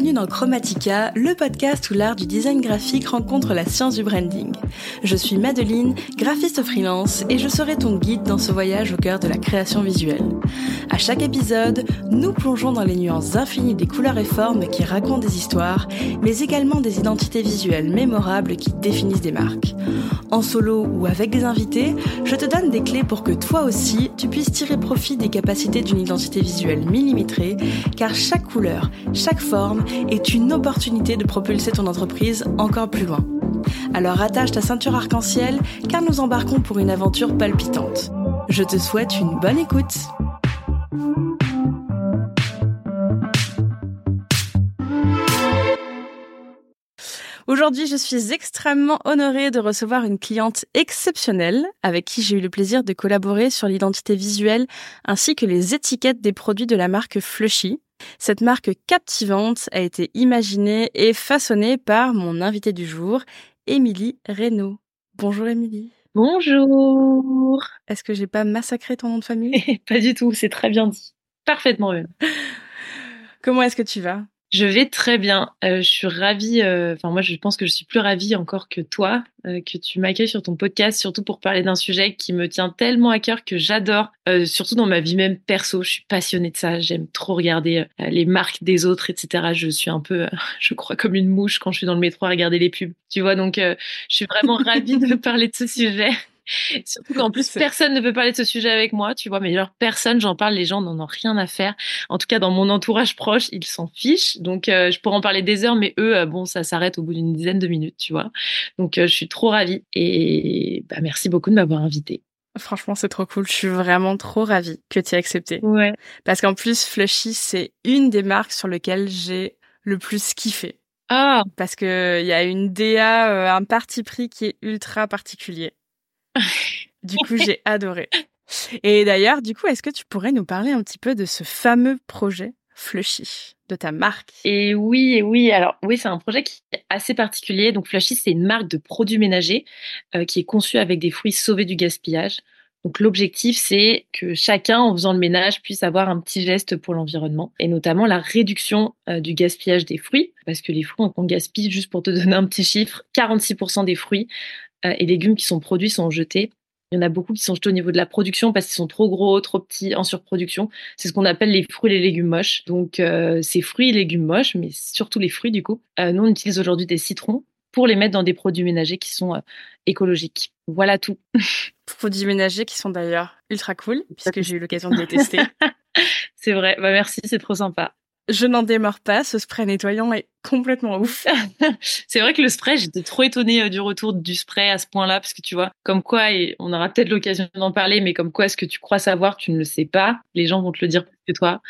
Bienvenue dans Chromatica, le podcast où l'art du design graphique rencontre la science du branding. Je suis Madeline, graphiste freelance, et je serai ton guide dans ce voyage au cœur de la création visuelle. À chaque épisode, nous plongeons dans les nuances infinies des couleurs et formes qui racontent des histoires, mais également des identités visuelles mémorables qui définissent des marques. En solo ou avec des invités, je te donne des clés pour que toi aussi, tu puisses tirer profit des capacités d'une identité visuelle millimétrée, car chaque couleur, chaque forme est une opportunité de propulser ton entreprise encore plus loin. Alors attache ta ceinture arc-en-ciel, car nous embarquons pour une aventure palpitante. Je te souhaite une bonne écoute. Aujourd'hui, je suis extrêmement honorée de recevoir une cliente exceptionnelle avec qui j'ai eu le plaisir de collaborer sur l'identité visuelle ainsi que les étiquettes des produits de la marque Flushy. Cette marque captivante a été imaginée et façonnée par mon invité du jour, Émilie Reynaud. Bonjour Émilie. Bonjour. Est-ce que j'ai pas massacré ton nom de famille? Pas du tout, c'est très bien dit. Parfaitement même. Comment est-ce que tu vas? Je vais très bien. Euh, je suis ravie. Euh, enfin, moi, je pense que je suis plus ravie encore que toi euh, que tu m'accueilles sur ton podcast, surtout pour parler d'un sujet qui me tient tellement à cœur que j'adore, surtout dans ma vie même perso. Je suis passionnée de ça. J'aime trop regarder les marques des autres, etc. Je suis un peu, je crois, comme une mouche quand je suis dans le métro à regarder les pubs. Tu vois, donc je suis vraiment ravie de parler de ce sujet. Surtout qu'en plus, personne ne veut parler de ce sujet avec moi, tu vois. Mais alors, personne, j'en parle, les gens n'en ont rien à faire. En tout cas, dans mon entourage proche, ils s'en fichent. Donc, euh, je pourrais en parler des heures, mais eux, euh, bon, ça s'arrête au bout d'une dizaine de minutes, tu vois. Donc, euh, je suis trop ravie et bah, merci beaucoup de m'avoir invitée. Franchement, c'est trop cool. Je suis vraiment trop ravie que tu aies accepté. Ouais. Parce qu'en plus, Flushy, c'est une des marques sur lesquelles j'ai le plus kiffé. Ah. Parce que il y a une DA, un parti pris qui est ultra particulier. Du coup, j'ai adoré. Et d'ailleurs, du coup, est-ce que tu pourrais nous parler un petit peu de ce fameux projet Flushy de ta marque? Et oui, et oui. Alors oui, c'est un projet qui est assez particulier. Donc Flushy, c'est une marque de produits ménagers euh, qui est conçue avec des fruits sauvés du gaspillage. Donc l'objectif, c'est que chacun, en faisant le ménage, puisse avoir un petit geste pour l'environnement, et notamment la réduction euh, du gaspillage des fruits, parce que les fruits, on gaspille, juste pour te donner un petit chiffre, 46% des fruits et légumes qui sont produits sont jetés. Il y en a beaucoup qui sont jetés au niveau de la production parce qu'ils sont trop gros, trop petits, en surproduction. C'est ce qu'on appelle les fruits et les légumes moches. Donc, euh, ces fruits et légumes moches, mais surtout les fruits du coup. Euh, nous, on utilise aujourd'hui des citrons pour les mettre dans des produits ménagers qui sont écologiques. Voilà tout. produits ménagers qui sont d'ailleurs ultra cool, puisque j'ai eu l'occasion de les tester. c'est vrai. Bah, merci, c'est trop sympa. Je n'en démords pas, ce spray nettoyant est complètement ouf. c'est vrai que le spray, j'étais trop étonnée euh, du retour du spray à ce point-là, parce que tu vois, comme quoi, et on aura peut-être l'occasion d'en parler, mais comme quoi, ce que tu crois savoir, tu ne le sais pas. Les gens vont te le dire plus que toi.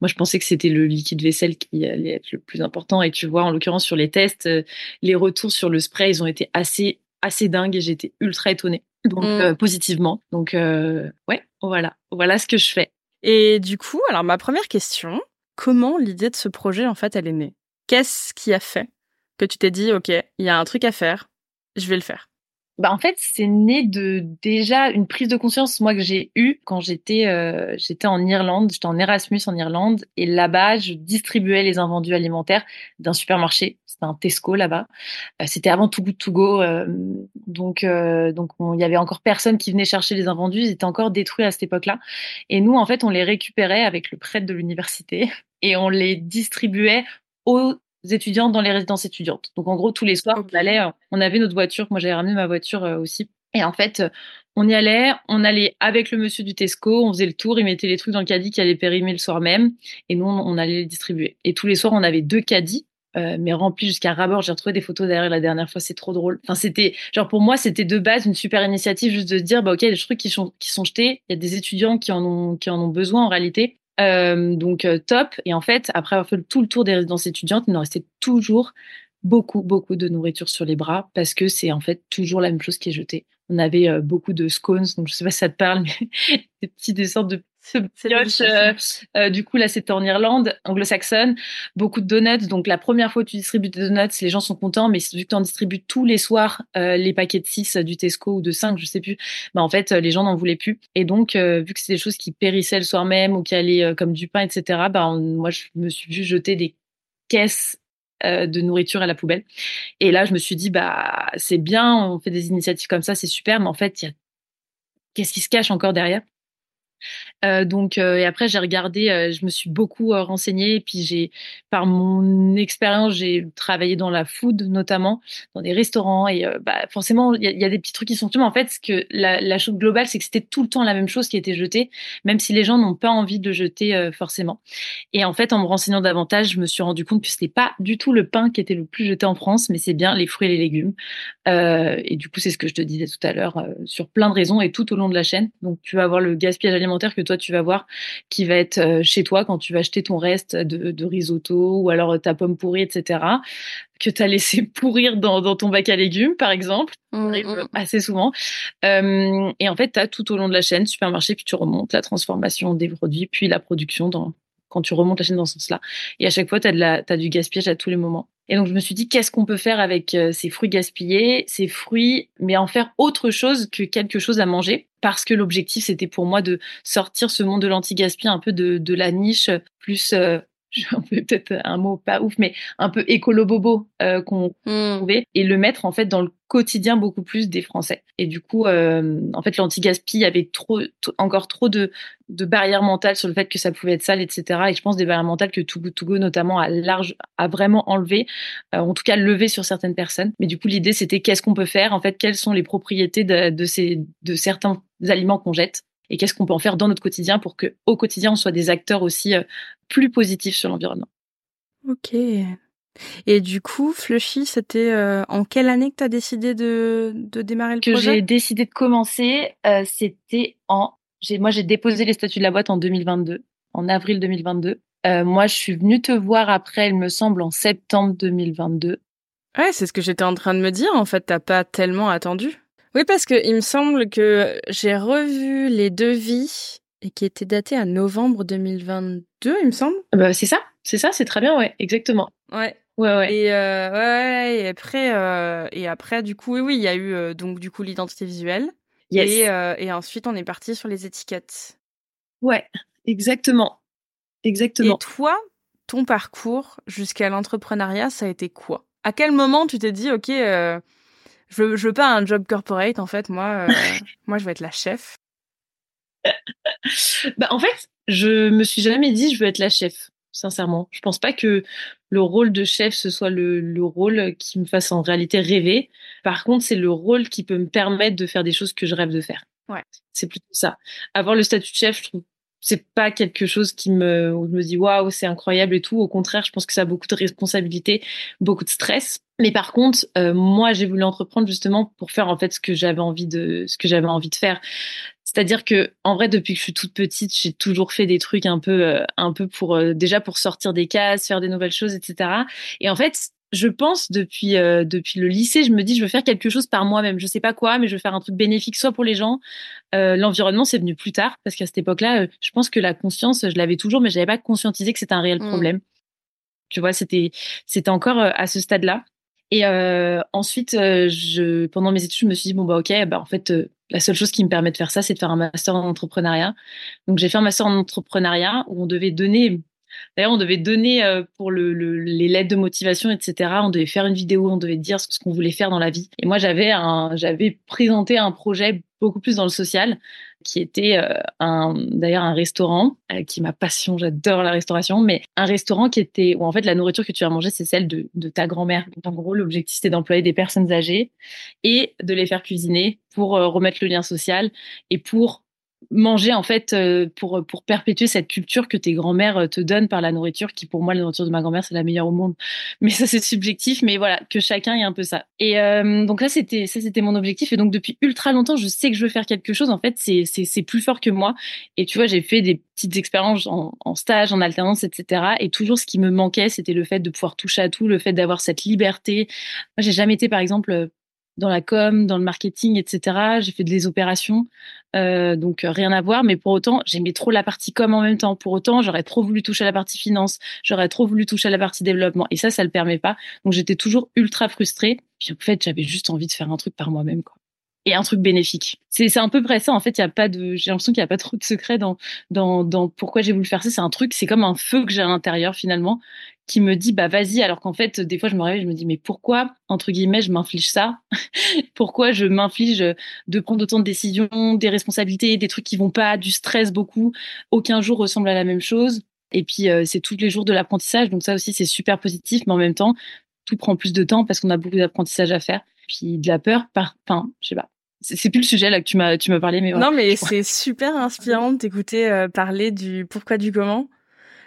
Moi, je pensais que c'était le liquide vaisselle qui allait être le plus important. Et tu vois, en l'occurrence, sur les tests, euh, les retours sur le spray, ils ont été assez, assez dingues et j'étais ultra étonnée. Donc, mm. euh, positivement. Donc, ouais, voilà. Voilà ce que je fais. Et du coup, alors ma première question, comment l'idée de ce projet, en fait, elle est née? Qu'est-ce qui a fait que tu t'es dit, OK, il y a un truc à faire, je vais le faire? Bah en fait, c'est né de déjà une prise de conscience moi que j'ai eue quand j'étais euh, j'étais en Irlande, j'étais en Erasmus en Irlande et là-bas, je distribuais les invendus alimentaires d'un supermarché, c'était un Tesco là-bas. Euh, c'était avant Too Good To Go euh, donc donc il y avait encore personne qui venait chercher les invendus, ils étaient encore détruits à cette époque-là. Et nous en fait, on les récupérait avec le prêt de l'université et on les distribuait aux étudiants dans les résidences étudiantes. Donc en gros tous les soirs on allait, euh, on avait notre voiture, moi j'avais ramené ma voiture euh, aussi. Et en fait, euh, on y allait, on allait avec le monsieur du Tesco, on faisait le tour, il mettait les trucs dans le caddie qui allait périmer le soir même, et nous on, allait les distribuer. Et tous les soirs on avait deux caddies. mais remplis jusqu'à rabord. J'ai retrouvé des photos derrière la dernière fois, c'est trop drôle. Enfin, c'était genre pour moi, c'était de base une super initiative, juste de se dire bah ok, il y a des trucs qui sont qui sont jetés, il y a des étudiants qui en ont qui en ont besoin en réalité. Euh, donc euh, top. Et en fait, après avoir fait tout le tour des résidences étudiantes, il nous restait toujours beaucoup, beaucoup de nourriture sur les bras parce que c'est en fait toujours la même chose qui est jetée. On avait euh, beaucoup de scones, donc je sais pas si ça te parle, mais des petits des de euh, euh, du coup, là, c'était en Irlande, anglo-saxonne. Beaucoup de donuts. Donc, la première fois que tu distribues des donuts, les gens sont contents. Mais vu que tu en distribues tous les soirs euh, les paquets de 6 du Tesco ou de 5, je sais plus, bah, en fait, les gens n'en voulaient plus. Et donc, vu que c'est des choses qui périssaient le soir même ou qui allaient comme du pain, etc., bah, moi, je me suis vu jeter des caisses de nourriture à la poubelle. Et là, je me suis dit, bah, c'est bien, on fait des initiatives comme ça, c'est super, mais en fait, il y a qu'est-ce qui se cache encore derrière? Euh, donc euh, et après j'ai regardé, euh, je me suis beaucoup renseignée. Et puis j'ai par mon expérience j'ai travaillé dans la food notamment dans des restaurants. Et bah forcément il y, a des petits trucs qui sont mais en fait ce que la, la chose globale c'est que c'était tout le temps la même chose qui était jetée même si les gens n'ont pas envie de le jeter forcément. Et en fait en me renseignant davantage je me suis rendu compte que c'était pas du tout le pain qui était le plus jeté en France mais c'est bien les fruits et les légumes. Et du coup c'est ce que je te disais tout à l'heure sur plein de raisons et tout au long de la chaîne. Donc tu vas avoir le gaspillage alimentaire que toi tu vas voir qui va être euh, chez toi quand tu vas acheter ton reste de, risotto ou alors euh, ta pomme pourrie, etc. que tu as laissé pourrir dans, ton bac à légumes, par exemple, mmh, mmh. assez souvent. Euh, et en fait, tu as tout au long de la chaîne, supermarché, puis tu remontes la transformation des produits, puis la production dans, quand tu remontes la chaîne dans ce sens-là. Et à chaque fois, tu as, as, du gaspillage à tous les moments. Et donc, je me suis dit, qu'est-ce qu'on peut faire avec euh, ces fruits gaspillés, ces fruits, mais en faire autre chose que quelque chose à manger? Parce que l'objectif, c'était pour moi de sortir ce monde de l'anti-gaspi un peu de, la niche plus euh, peut-être un mot pas ouf, mais un peu écolo bobo euh, qu'on mmh. trouvait et le mettre en fait dans le quotidien beaucoup plus des Français. Et du coup, euh, en fait, l'anti-gaspi avait trop, encore trop de, de barrières mentales sur le fait que ça pouvait être sale, etc. Et je pense des barrières mentales que Too Good To Go notamment a large, a vraiment enlevé, euh, en tout cas levé sur certaines personnes. Mais du coup, l'idée c'était qu'est-ce qu'on peut faire, en fait, quelles sont les propriétés de, de ces, de certains aliments qu'on jette? Et qu'est-ce qu'on peut en faire dans notre quotidien pour que au quotidien on soit des acteurs aussi euh, plus positifs sur l'environnement? Ok. Et du coup, Flushy, c'était euh, en quelle année que tu as décidé de, de démarrer le que projet? Que j'ai décidé de commencer, euh, c'était en... Moi, j'ai déposé les statuts de la boîte en 2022, en avril 2022. moi, je suis venue te voir après, il me semble, en septembre 2022. Ouais, c'est ce que j'étais en train de me dire. En fait, t'as pas tellement attendu. Oui, parce que il me semble que j'ai revu les devis et qui étaient datés à novembre 2022, il me semble. Bah, c'est ça, c'est ça, c'est très bien, ouais, exactement. Ouais. Ouais, ouais. Et, euh, ouais, et après, euh, et après, du coup, oui, oui, il y a eu euh, donc du coup l'identité visuelle. Yes. Et, et ensuite, on est parti sur les étiquettes. Ouais, exactement, exactement. Et toi, ton parcours jusqu'à l'entrepreneuriat, ça a été quoi? À quel moment tu t'es dit, ok, je veux, je veux pas un job corporate en fait. Moi, euh, moi, je veux être la chef. bah, en fait, je me suis jamais dit je veux être la chef. Sincèrement, je pense pas que le rôle de chef ce soit le, le rôle qui me fasse en réalité rêver. Par contre, c'est le rôle qui peut me permettre de faire des choses que je rêve de faire. Ouais. C'est plutôt ça. Avoir le statut de chef, je trouve c'est pas quelque chose qui me où je me dis waouh c'est incroyable et tout. Au contraire je pense que ça a beaucoup de responsabilités beaucoup de stress. Mais par contre euh, moi j'ai voulu entreprendre justement pour faire en fait ce que j'avais envie de ce que j'avais envie de faire. C'est-à-dire que en vrai depuis que je suis toute petite j'ai toujours fait des trucs un peu euh, un peu pour euh, déjà pour sortir des cases faire des nouvelles choses etc et en fait je pense depuis euh, depuis le lycée, je me dis je veux faire quelque chose par moi-même. Je sais pas quoi, mais je veux faire un truc bénéfique soit pour les gens. Euh, L'environnement c'est venu plus tard parce qu'à cette époque-là, euh, je pense que la conscience, je l'avais toujours, mais j'avais pas conscientisé que c'était un réel mmh. problème. Tu vois, c'était c'était encore euh, à ce stade-là. Et ensuite, je pendant mes études, je me suis dit bon bah ok, bah en fait la seule chose qui me permet de faire ça, c'est de faire un master en entrepreneuriat. Donc j'ai fait un master en entrepreneuriat où on devait donner D'ailleurs, on devait donner euh, pour le, les lettres de motivation, etc. On devait faire une vidéo, on devait dire ce qu'on voulait faire dans la vie. Et moi, j'avais présenté un projet beaucoup plus dans le social, qui était euh, d'ailleurs un restaurant euh, qui est ma passion. J'adore la restauration, mais un restaurant qui était où en fait la nourriture que tu vas manger, c'est celle de, de ta grand-mère. En gros, l'objectif c'était d'employer des personnes âgées et de les faire cuisiner pour remettre le lien social et pour manger en fait euh, pour pour perpétuer cette culture que tes grands-mères euh, te donnent par la nourriture qui pour moi la nourriture de ma grand-mère c'est la meilleure au monde. Mais ça c'est subjectif mais voilà que chacun ait un peu ça. Et euh, donc là c'était ça c'était mon objectif. Et donc depuis ultra longtemps je sais que je veux faire quelque chose. En fait c'est c'est plus fort que moi. Et tu vois j'ai fait des petites expériences en, en stage en alternance etc et toujours ce qui me manquait c'était le fait de pouvoir toucher à tout le fait d'avoir cette liberté. Moi j'ai jamais été par exemple dans la com, dans le marketing, etc. J'ai fait des opérations, euh, donc euh, rien à voir. Mais pour autant, j'aimais trop la partie com en même temps. Pour autant, j'aurais trop voulu toucher à la partie finance, j'aurais trop voulu toucher à la partie développement. Et ça, ça le permet pas. Donc j'étais toujours ultra frustrée. Puis en fait, j'avais juste envie de faire un truc par moi-même, quoi. Et un truc bénéfique. C'est c'est un peu près ça. En fait, il y a pas de. J'ai l'impression qu'il y a pas trop de secret dans dans dans pourquoi j'ai voulu faire ça. C'est un truc. C'est comme un feu que j'ai à l'intérieur finalement qui me dit bah vas-y. Alors qu'en fait des fois je me réveille je me dis mais pourquoi entre guillemets je m'inflige ça? Pourquoi je m'inflige de prendre autant de décisions des responsabilités des trucs qui vont pas du stress beaucoup? Aucun jour ressemble à la même chose. Et puis euh, c'est tous les jours de l'apprentissage. Donc ça aussi c'est super positif. Mais en même temps tout prend plus de temps parce qu'on a beaucoup d'apprentissage à faire. Puis de la peur par enfin je sais pas. C'est plus le sujet là que tu m'as tu m'as parlé mais non mais c'est super inspirant de t'écouter euh, parler du pourquoi du comment.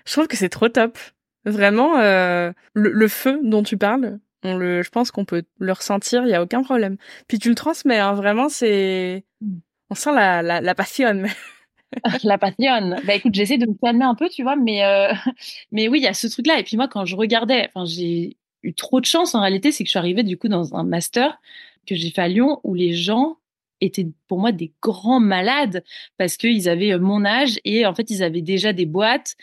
Je trouve que c'est trop top Vraiment, euh, le, feu dont tu parles, on le, je pense qu'on peut le ressentir, il y a aucun problème. Puis tu le transmets, hein, vraiment, c'est, mm. on sent la, la, la passion. la passion. Bah écoute, j'essaie de me calmer un peu, tu vois, mais euh, mais oui, il y a ce truc-là. Et puis moi, quand je regardais, enfin, j'ai eu trop de chance en réalité, c'est que je suis arrivée du coup dans un master que j'ai fait à Lyon où les gens étaient pour moi des grands malades parce qu'ils avaient euh, mon âge et en fait ils avaient déjà des boîtes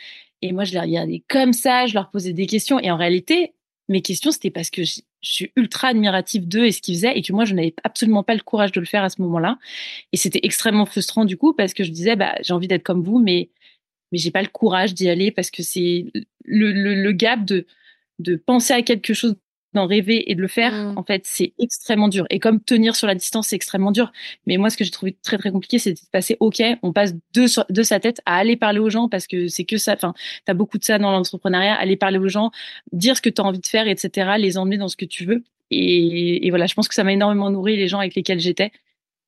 et moi, je les regardais comme ça, je leur posais des questions. Et en réalité, mes questions, c'était parce que je, suis ultra admirative d'eux et ce qu'ils faisaient et que moi, je n'avais absolument pas le courage de le faire à ce moment-là. Et c'était extrêmement frustrant du coup parce que je disais, bah, j'ai envie d'être comme vous, mais mais j'ai pas le courage d'y aller parce que c'est le, le, le, gap de de penser à quelque chose d'en rêver et de le faire, mmh. en fait, c'est extrêmement dur. Et comme tenir sur la distance, c'est extrêmement dur. Mais moi, ce que j'ai trouvé très très compliqué, c'est de passer, ok, on passe de, de sa tête à aller parler aux gens parce que c'est que ça. Enfin, t'as beaucoup de ça dans l'entrepreneuriat, aller parler aux gens, dire ce que tu as envie de faire, etc., les emmener dans ce que tu veux. Et, et voilà, je pense que ça m'a énormément nourri les gens avec lesquels j'étais.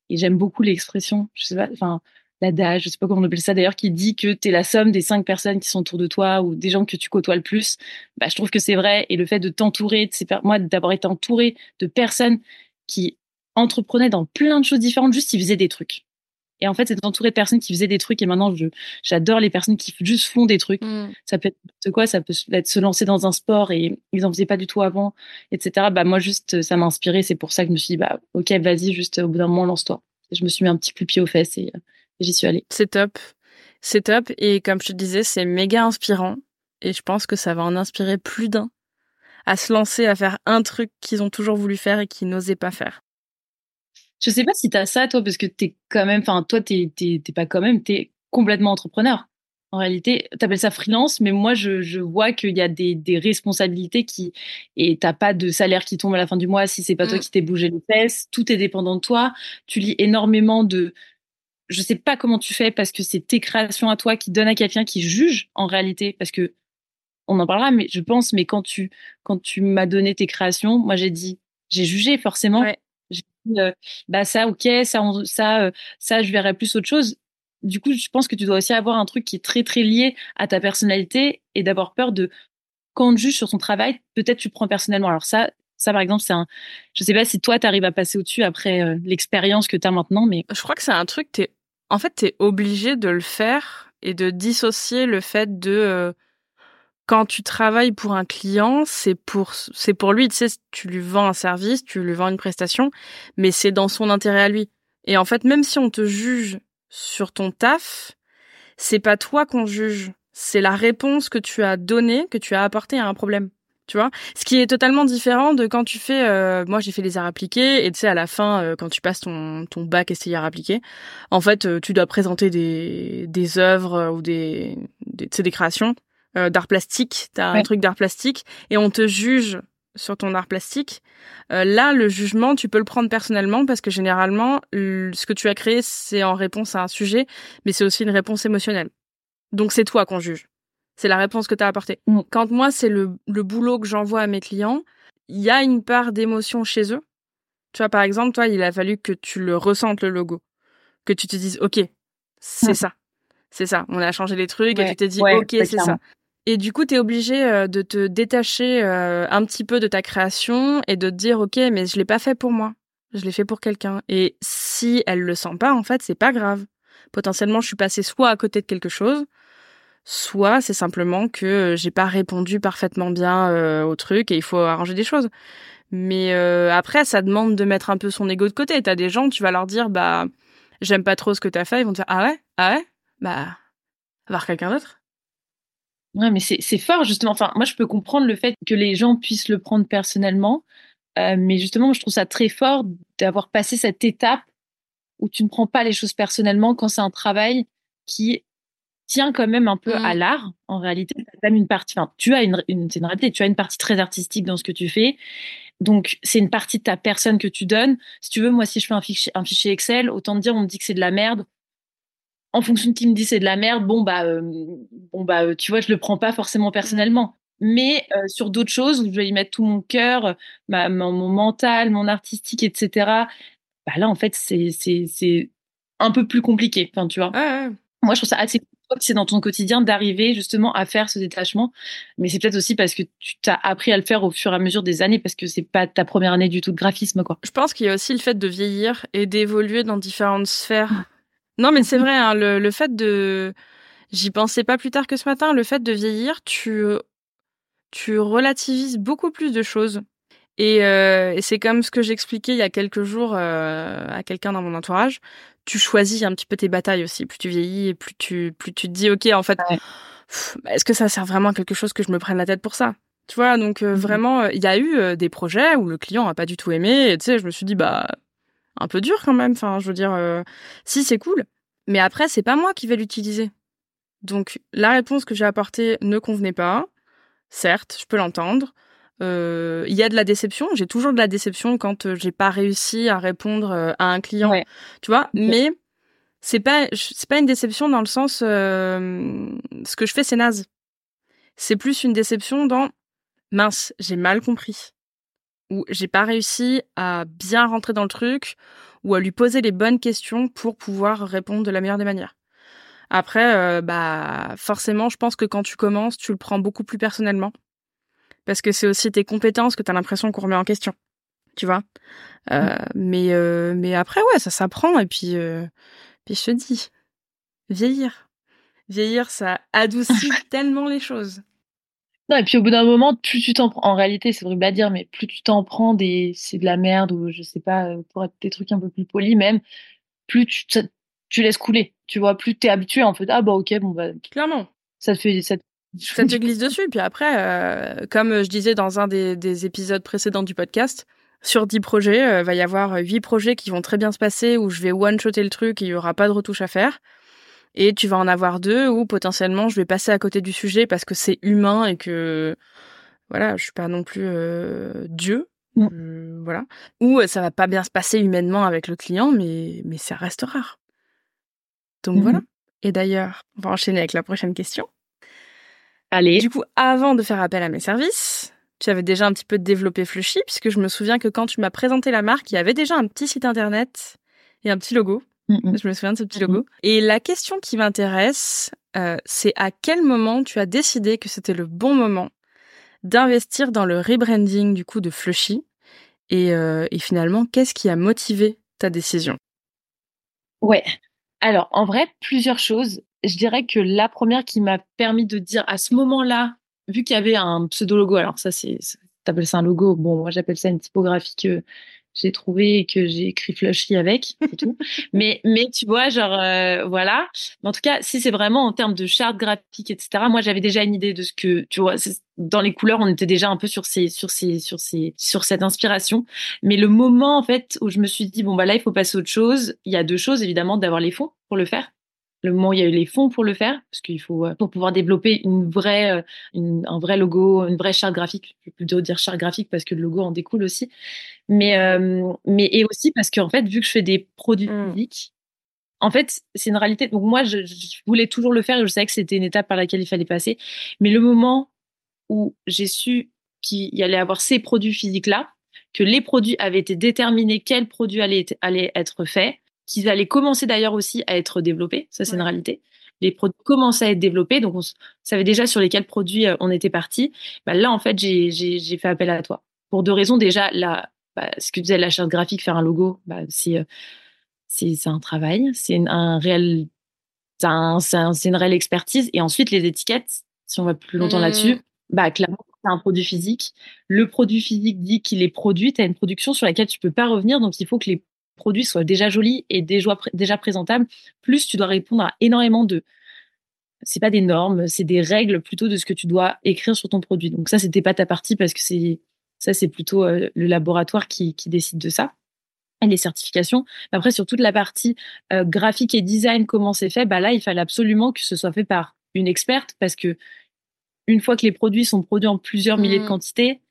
Et j'aime beaucoup l'expression. Je sais pas, enfin, l'adage, je sais pas comment on appelle ça d'ailleurs, qui dit que tu es la somme des cinq personnes qui sont autour de toi ou des gens que tu côtoies le plus. Bah, je trouve que c'est vrai. Et le fait de t'entourer, de moi, d'avoir été entourée de personnes qui entreprenaient dans plein de choses différentes, juste ils faisaient des trucs. Et en fait, c'est entouré de personnes qui faisaient des trucs. Et maintenant, j'adore les personnes qui juste font des trucs. Mm. Ça peut être quoi Ça peut être se lancer dans un sport et ils en faisaient pas du tout avant, etc. Bah, moi, juste, ça m'a inspiré. C'est pour ça que je me suis dit, bah, ok, vas-y, juste au bout d'un moment, lance-toi. Et je me suis mis un petit coup de pied aux fesses et, j'y suis allée. C'est top. C'est top. Et comme je te disais, c'est méga inspirant. Et je pense que ça va en inspirer plus d'un à se lancer à faire un truc qu'ils ont toujours voulu faire et qu'ils n'osaient pas faire. Je sais pas si tu as ça, toi, parce que t'es quand même, enfin, toi, t'es, t'es, pas quand même, t'es complètement entrepreneur. En réalité, t'appelles ça freelance, mais moi, je, je vois qu'il y a des, des responsabilités qui, et t'as pas de salaire qui tombe à la fin du mois si c'est pas toi mm. qui t'es bougé les fesses. Tout est dépendant de toi. Tu lis énormément de, je sais pas comment tu fais parce que c'est tes créations à toi qui donnent à quelqu'un qui juge en réalité parce que on en parlera mais je pense mais quand tu quand tu m'as donné tes créations moi j'ai dit j'ai jugé forcément j'ai dit euh, bah ça ok ça ça euh, ça je verrais plus autre chose du coup je pense que tu dois aussi avoir un truc qui est très très lié à ta personnalité et d'avoir peur de quand on juge sur son travail peut-être tu prends personnellement alors ça ça, par exemple, c'est un. Je sais pas si toi, tu arrives à passer au-dessus après euh, l'expérience que tu as maintenant, mais. Je crois que c'est un truc, es... en fait, tu es obligé de le faire et de dissocier le fait de. Euh, quand tu travailles pour un client, c'est pour, c'est pour lui, tu sais, tu lui vends un service, tu lui vends une prestation, mais c'est dans son intérêt à lui. Et en fait, même si on te juge sur ton taf, c'est pas toi qu'on juge, c'est la réponse que tu as donnée, que tu as apportée à un problème tu vois? Ce qui est totalement différent de quand tu fais euh, moi j'ai fait les arts appliqués et tu sais à la fin euh, quand tu passes ton ton bac STI arts appliqués en fait euh, tu dois présenter des des œuvres ou des des, des créations d'art plastique. T'as un truc d'art plastique et on te juge sur ton art plastique. Là le jugement tu peux le prendre personnellement parce que généralement ce que tu as créé c'est en réponse à un sujet mais c'est aussi une réponse émotionnelle. Donc c'est toi qu'on juge c'est la réponse que tu as apportée. Mm. Quand moi, c'est le, le boulot que j'envoie à mes clients, il y a une part d'émotion chez eux. Tu vois, par exemple, toi, il a fallu que tu le ressentes, le logo. Que tu te dises, OK, c'est mm. ça. C'est ça. On a changé les trucs et tu t'es dit, OK, c'est ça. Et du coup, tu es obligé euh, de te détacher euh, un petit peu de ta création et de te dire, OK, mais je l'ai pas fait pour moi. Je l'ai fait pour quelqu'un. Et si elle le sent pas, en fait, c'est pas grave. Potentiellement, je suis passée soit à côté de quelque chose, soit c'est simplement que euh, j'ai pas répondu parfaitement bien euh, au truc et il faut arranger des choses. Mais euh, après, ça demande de mettre un peu son ego de côté. T'as des gens, tu vas leur dire, bah, j'aime pas trop ce que t'as fait. Ils vont te dire, ah ouais, ah ouais, bah, voir quelqu'un d'autre. Ouais, mais c'est fort justement. Enfin, moi, je peux comprendre le fait que les gens puissent le prendre personnellement, mais justement, je trouve ça très fort d'avoir passé cette étape où tu ne prends pas les choses personnellement quand c'est un travail qui tiens quand même un peu à mmh. l'art. En réalité, tu as quand même une partie. Enfin, tu as une, une c'est une réalité. Tu as une partie très artistique dans ce que tu fais. Donc, c'est une partie de ta personne que tu donnes. Si tu veux, moi, si je fais un fichier, un fichier Excel, autant te dire, on me dit que c'est de la merde. En fonction de qui me dit c'est de la merde, bon bah, euh, bon bah, tu vois, je le prends pas forcément personnellement. Mais euh, sur d'autres choses où je vais y mettre tout mon cœur, mon, mental, mon artistique, etc. Bah là, en fait, c'est c'est un peu plus compliqué. Enfin, tu vois. Moi, je trouve ça assez c'est dans ton quotidien d'arriver justement à faire ce détachement. Mais c'est peut-être aussi parce que tu t'as appris à le faire au fur et à mesure des années parce que c'est pas ta première année du tout de graphisme, quoi. Je pense qu'il y a aussi le fait de vieillir et d'évoluer dans différentes sphères. Non, mais c'est vrai, hein, le, fait de, j'y pensais pas plus tard que ce matin, le fait de vieillir, tu, tu relativises beaucoup plus de choses. Et, euh, c'est comme ce que j'expliquais il y a quelques jours euh, à quelqu'un dans mon entourage tu choisis un petit peu tes batailles aussi. Plus tu vieillis et plus tu, plus tu te dis, OK, en fait, est-ce que ça sert vraiment à quelque chose que je me prenne la tête pour ça? Tu vois, donc euh, mmh vraiment, il y a eu des projets où le client a pas du tout aimé. Et tu sais, je me suis dit, bah, un peu dur quand même. Enfin, je veux dire, si c'est cool, mais après, c'est pas moi qui vais l'utiliser. Donc, la réponse que j'ai apportée ne convenait pas. Certes, je peux l'entendre. Euh, il y a de la déception. J'ai toujours de la déception quand euh, j'ai pas réussi à répondre euh, à un client. Tu vois, mais c'est pas c'est pas une déception dans le sens ce que je fais c'est naze. C'est plus une déception dans mince, j'ai mal compris ou j'ai pas réussi à bien rentrer dans le truc ou à lui poser les bonnes questions pour pouvoir répondre de la meilleure des manières. Après, bah forcément, je pense que quand tu commences, tu le prends beaucoup plus personnellement parce que c'est aussi tes compétences que tu as l'impression qu'on remet en question. Tu vois? Euh, mm. mais, euh, mais après, ouais, ça s'apprend. Et puis, euh, puis je te dis, vieillir. Vieillir, ça adoucit tellement les choses. Non, et puis au bout d'un moment, plus tu t'en prends, en réalité, c'est horrible à dire, mais plus tu t'en prends des, c'est de la merde ou je sais pas, pour être des trucs un peu plus polis même, plus tu, tu laisses couler. Tu vois, plus t'es habitué en fait, ah bah ok, bon bah. Clairement. Ça te fait, ça te ça te glisse dessus. Puis après, euh, comme je disais dans un des, épisodes précédents du podcast, sur 10 projets, il euh, va y avoir 8 projets qui vont très bien se passer, où je vais one-shotter le truc et il y aura pas de retouche à faire. Et tu vas en avoir deux où potentiellement je vais passer à côté du sujet parce que c'est humain et que voilà, je suis pas non plus euh, Dieu. Voilà. Ou ça va pas bien se passer humainement avec le client, mais, mais ça reste rare. Donc mm-hmm. voilà. Et d'ailleurs, on va enchaîner avec la prochaine question. Allez. Du coup, avant de faire appel à mes services, tu avais déjà un petit peu développé Flushy, puisque je me souviens que quand tu m'as présenté la marque, il y avait déjà un petit site internet et un petit logo. Je me souviens de ce petit logo. Et la question qui m'intéresse, euh, c'est à quel moment tu as décidé que c'était le bon moment d'investir dans le rebranding du coup de Flushy et, euh, et finalement, qu'est-ce qui a motivé ta décision? Ouais. Alors, en vrai, plusieurs choses je dirais que la première qui m'a permis de dire à ce moment-là, vu qu'il y avait un pseudo-logo, alors ça, c'est, t'appelles ça un logo, bon, moi j'appelle ça une typographie que j'ai trouvée et que j'ai écrit Flushy avec, c'est tout. mais, mais tu vois, genre, euh, voilà. Mais en tout cas, si c'est vraiment en termes de charte graphique, etc., moi j'avais déjà une idée de ce que, tu vois, dans les couleurs, on était déjà un peu sur ces, sur ces, sur ces, sur cette inspiration. Mais le moment, en fait, où je me suis dit, bon, bah là, il faut passer à autre chose, il y a deux choses, évidemment, d'avoir les fonds pour le faire le moment où il y a eu les fonds pour le faire, parce qu'il faut euh, pour pouvoir développer une vraie, euh, un vrai logo, une vraie charte graphique. Je vais plutôt dire charte graphique parce que le logo en découle aussi. Mais euh, mais et aussi parce qu'en fait, vu que je fais des produits mmh. physiques, en fait, c'est une réalité. Donc moi, je, voulais toujours le faire et je savais que c'était une étape par laquelle il fallait passer. Mais le moment où j'ai su qu'il y allait avoir ces produits physiques là, que les produits avaient été déterminés, quels produits allaient, allaient être faits qu'ils allaient commencer d'ailleurs aussi à être développés. Ça, c'est une réalité. Les produits commençaient à être développés, donc on savait déjà sur lesquels produits euh, on était parti. Bah, là, en fait, j'ai fait appel à toi. Pour deux raisons. Déjà, là, bah, ce que tu disais, la charte graphique, faire un logo, bah, c'est euh, c'est un travail, c'est un réel, c'est un, une réelle expertise. Et ensuite, les étiquettes, si on va plus longtemps mmh. là-dessus, bah, clairement, c'est un produit physique. Le produit physique dit qu'il est produit, tu as une production sur laquelle tu peux pas revenir, donc il faut que les produit soit déjà joli et déjà, déjà présentable, plus tu dois répondre à énormément de c'est pas des normes, c'est des règles plutôt de ce que tu dois écrire sur ton produit. Donc ça, c'était pas ta partie parce que c'est ça, c'est plutôt euh, le laboratoire qui, qui, décide de ça. et les certifications. Après, sur toute la partie euh, graphique et design, comment c'est fait, bah là, il fallait absolument que ce soit fait par une experte parce que une fois que les produits sont produits en plusieurs milliers de mmh. quantités,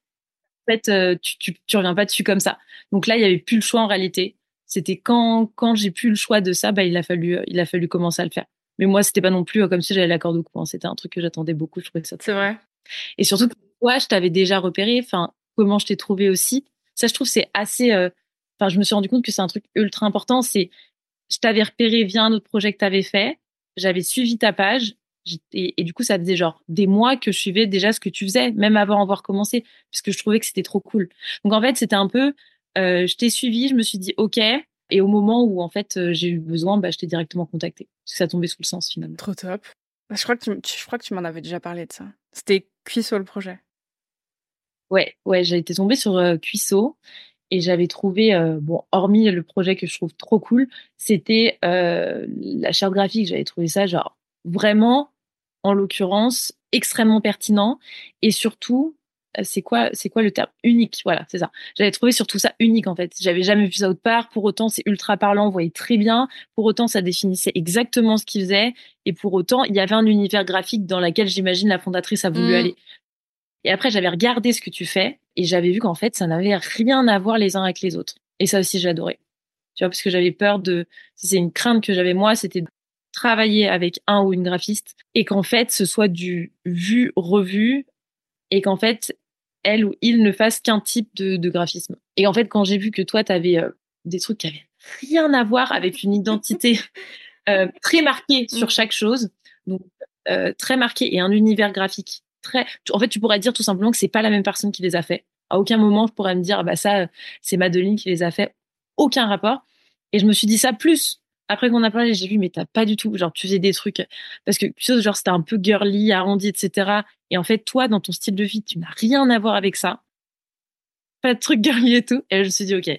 en fait, euh, tu, tu, tu, reviens pas dessus comme ça. Donc là, il y avait plus le choix en réalité. C'était quand quand j'ai plus le choix de ça, bah il a fallu il a fallu commencer à le faire. Mais moi, c'était pas non plus euh, comme si j'avais la corde au cou. Hein. C'était un truc que j'attendais beaucoup. Je trouvais ça. C'est vrai. Et surtout, toi, je t'avais déjà repéré. Enfin, comment je t'ai trouvé aussi. Ça, je trouve, c'est assez. Euh, enfin, je me suis rendu compte que c'est un truc ultra important. C'est, je t'avais repéré via un autre projet que tu avais fait. J'avais suivi ta page. Et, et, du coup, ça faisait genre des mois que je suivais déjà ce que tu faisais, même avant avoir commencé, parce que je trouvais que c'était trop cool. Donc en fait, c'était un peu, euh, je t'ai suivi, je me suis dit ok, et au moment où en fait euh, j'ai eu besoin, bah, je t'ai directement contacté. Parce que ça tombait sous le sens finalement. Trop top. Bah, je crois que tu, je crois que tu m'en avais déjà parlé de ça. C'était Cuisseau le projet. Ouais, ouais, j'ai été tombée sur euh, Cuisseau et j'avais trouvé, euh, bon, hormis le projet que je trouve trop cool, c'était euh, la charte graphique. J'avais trouvé ça genre vraiment, en l'occurrence, extrêmement pertinent et surtout c'est quoi c'est quoi le terme unique? Voilà c'est ça. J'avais trouvé surtout ça unique en fait. J'avais jamais vu ça autre part. Pour autant c'est ultra parlant on voyait très bien. Pour autant ça définissait exactement ce qu'il faisait et pour autant il y avait un univers graphique dans lequel j'imagine la fondatrice a voulu mm. aller. Et après j'avais regardé ce que tu fais et j'avais vu qu'en fait ça n'avait rien à voir les uns avec les autres. Et ça aussi j'adorais. Tu vois parce que j'avais peur de c'est une crainte que j'avais moi c'était de travailler avec un ou une graphiste et qu'en fait ce soit du vu revu et qu'en fait elle ou il ne fasse qu'un type de, de, graphisme. Et en fait, quand j'ai vu que toi, tu avais euh, des trucs qui avaient rien à voir avec une identité euh, très marquée sur mm. chaque chose, donc euh, très marquée et un univers graphique très. En fait, tu pourrais dire tout simplement que c'est pas la même personne qui les a fait. À aucun moment, je pourrais me dire, ah bah ça, c'est Madeline qui les a fait. Aucun rapport. Et je me suis dit ça plus après qu'on a parlé, j'ai vu, mais t'as pas du tout, genre, tu faisais des trucs, parce que, genre, c'était un peu girly, arrondi, etc. Et en fait, toi, dans ton style de vie, tu n'as rien à voir avec ça. Pas de trucs girly et tout. Et je me suis dit, OK,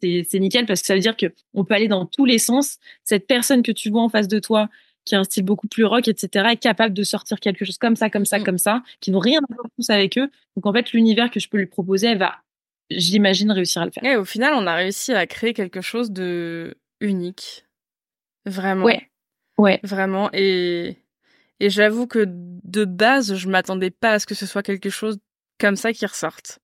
c'est nickel parce que ça veut dire que on peut aller dans tous les sens. Cette personne que tu vois en face de toi, qui a un style beaucoup plus rock, etc., est capable de sortir quelque chose comme ça, comme ça, mm. comme ça, qui n'ont rien à voir tous avec eux. Donc en fait, l'univers que je peux lui proposer, elle va, j'imagine, réussir à le faire. Et au final, on a réussi à créer quelque chose de unique. Vraiment. Ouais. Ouais. Vraiment. Et, et j'avoue que de base, je m'attendais pas à ce que ce soit quelque chose comme ça qui ressorte.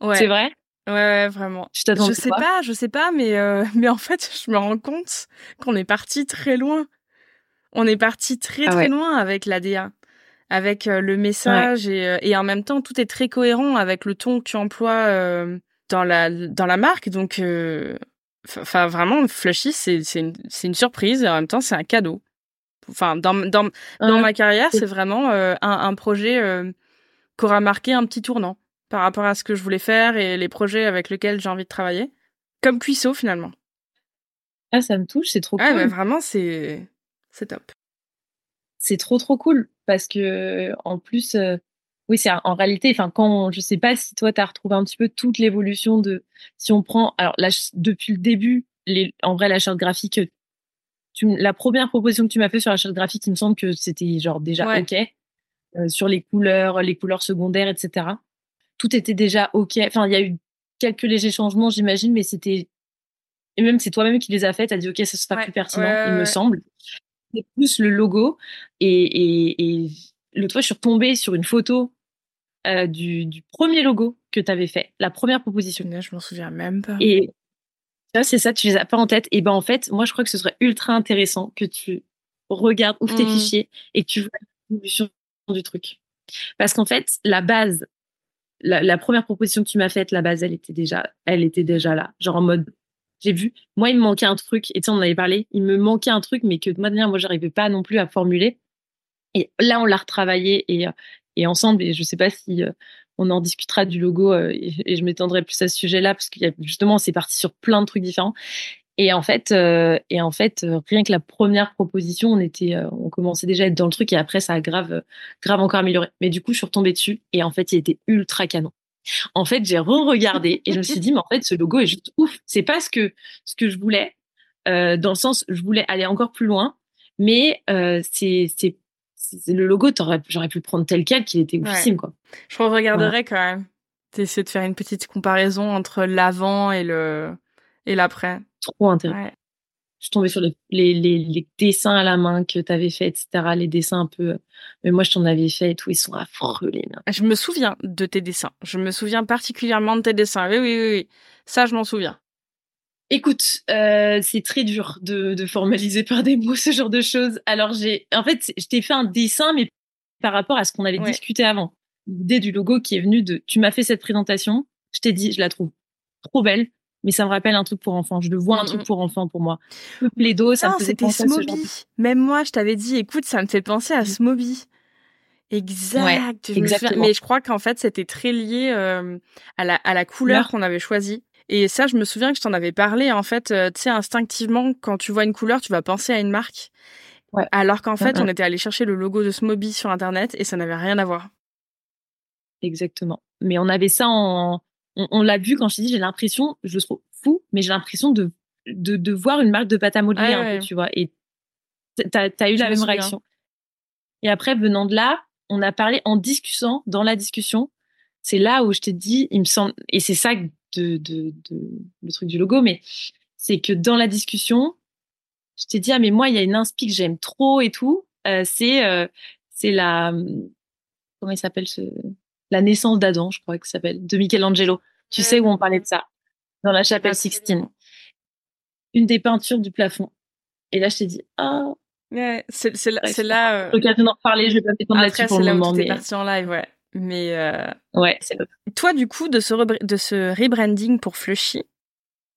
Ouais. C'est vrai? Ouais, ouais, vraiment. Je, je sais pas, je sais pas, mais euh, mais en fait, je me rends compte qu'on est parti très loin. On est parti très ah très loin avec l'ADA, avec euh, le message et, euh, et en même temps tout est très cohérent avec le ton que tu emploies dans la dans la marque. Donc Enfin, vraiment, Flushy, c'est une, une surprise et en même temps, c'est un cadeau. Enfin, dans, dans, dans ma carrière, c'est vraiment euh, un, un, projet euh, qui aura marqué un petit tournant par rapport à ce que je voulais faire et les projets avec lesquels j'ai envie de travailler. Comme Cuisseau, finalement. Ah, ça me touche, c'est trop cool. Ouais, vraiment, c'est c'est top. C'est trop, trop cool parce que, en plus, euh, oui, c'est en réalité, enfin, quand je sais pas si toi tu as retrouvé un petit peu toute l'évolution de, si on prend, alors là, depuis le début, les, en vrai, la charte graphique, tu, la première proposition que tu m'as fait sur la charte graphique, il me semble que c'était genre déjà ok euh, sur les couleurs, les couleurs secondaires, etc. Tout était déjà ok. Enfin, il y a eu quelques légers changements, j'imagine, mais c'était et même c'est toi-même qui les as fait. T'as dit ok, ça sera plus pertinent, il me semble. C'est plus le logo et, et, et l'autre fois, je suis retombée sur une photo euh, du, premier logo que tu avais fait, la première proposition. je m'en souviens même pas. Et c'est ça, tu les as pas en tête. Et ben en fait, moi je crois que ce serait ultra intéressant que tu regardes, ouvres tes mmh. fichiers et que tu vois l'évolution du truc. Parce qu'en fait, la base, la, première proposition que tu m'as faite, la base, elle était déjà, elle était déjà là. Genre en mode, j'ai vu, moi il me manquait un truc, et tu sais, on en avait parlé, il me manquait un truc, mais que de manière, moi j'arrivais pas non plus à formuler. Et là, on l'a retravaillé et, et ensemble. Et je sais pas si euh, on en discutera du logo euh, et, je m'étendrai plus à ce sujet-là parce qu'il y a justement, c'est parti sur plein de trucs différents. Et en fait, euh, et en fait, rien que la première proposition, on était, on commençait déjà à être dans le truc et après ça a grave, grave encore amélioré. Mais du coup, je suis retombée dessus et en fait, il était ultra canon. En fait, j'ai re-regardé et je me suis dit, mais en fait, ce logo est juste ouf. C'est pas ce que ce que je voulais, dans le sens, je voulais aller encore plus loin, mais c'est c'est le logo, j'aurais pu le prendre tel quel, qu'il était oufissime, quoi. Je regarderai quand même. T'essaies de faire une petite comparaison entre l'avant et le, Et l'après Trop intéressant. Je suis tombée sur les, les, les, dessins à la main que tu avais fait, etc. Les dessins un peu. Mais moi, je t'en avais fait et tout. Ils sont affreux, les miens. Je me souviens de tes dessins. Je me souviens particulièrement de tes dessins. Oui, oui, oui. oui. Ça, je m'en souviens. Écoute, euh, c'est très dur de, de, formaliser par des mots ce genre de choses. Alors, j'ai, en fait, je t'ai fait un dessin, mais par rapport à ce qu'on avait discuté avant. L'idée du logo qui est venue de, tu m'as fait cette présentation, je t'ai dit, je la trouve trop belle, mais ça me rappelle un truc pour enfants. Je le vois un truc pour enfants pour moi. Le plaido, ça me faisait penser à ce Même moi, je t'avais dit, écoute, ça me fait penser à Smoby. Exact. exactement. mais je crois qu'en fait, c'était très lié euh, à, la, à la couleur qu'on avait choisie. Et ça, je me souviens que je t'en avais parlé. En fait, euh, tu sais, instinctivement, quand tu vois une couleur, tu vas penser à une marque. Ouais. Alors qu'en fait, on était allé chercher le logo de Smoby sur Internet et ça n'avait rien à voir. Exactement. Mais on avait ça en... On, l'a vu quand je t'ai dit, j'ai l'impression, je le trouve fou, mais j'ai l'impression de, de, de, voir une marque de pâte à modeler un peu, tu vois. Et t'as as eu la même réaction. Et après, venant de là, on a parlé en discutant, dans la discussion, c'est là où je t'ai dit, il me semble, et c'est ça de, de, de, le truc du logo, mais c'est que dans la discussion, je t'ai dit, ah, mais moi, il y a une inspi que j'aime trop et tout. Euh, c'est, euh, c'est la, comment il s'appelle ce, la naissance d'Adam, je crois que ça s'appelle, de Michelangelo. Tu sais où on parlait de ça? Dans la chapelle Sixtine. Une des peintures du plafond. Et là, je t'ai dit, ah. Ouais, c'est, c'est là, c'est là, euh... L'occasion d'en reparler, je vais pas t'étendre là-dessus pour le moment. mais... parti en live, ouais. Mais, euh... ouais, c'est Toi, du coup, de ce, de ce rebranding pour Flushy,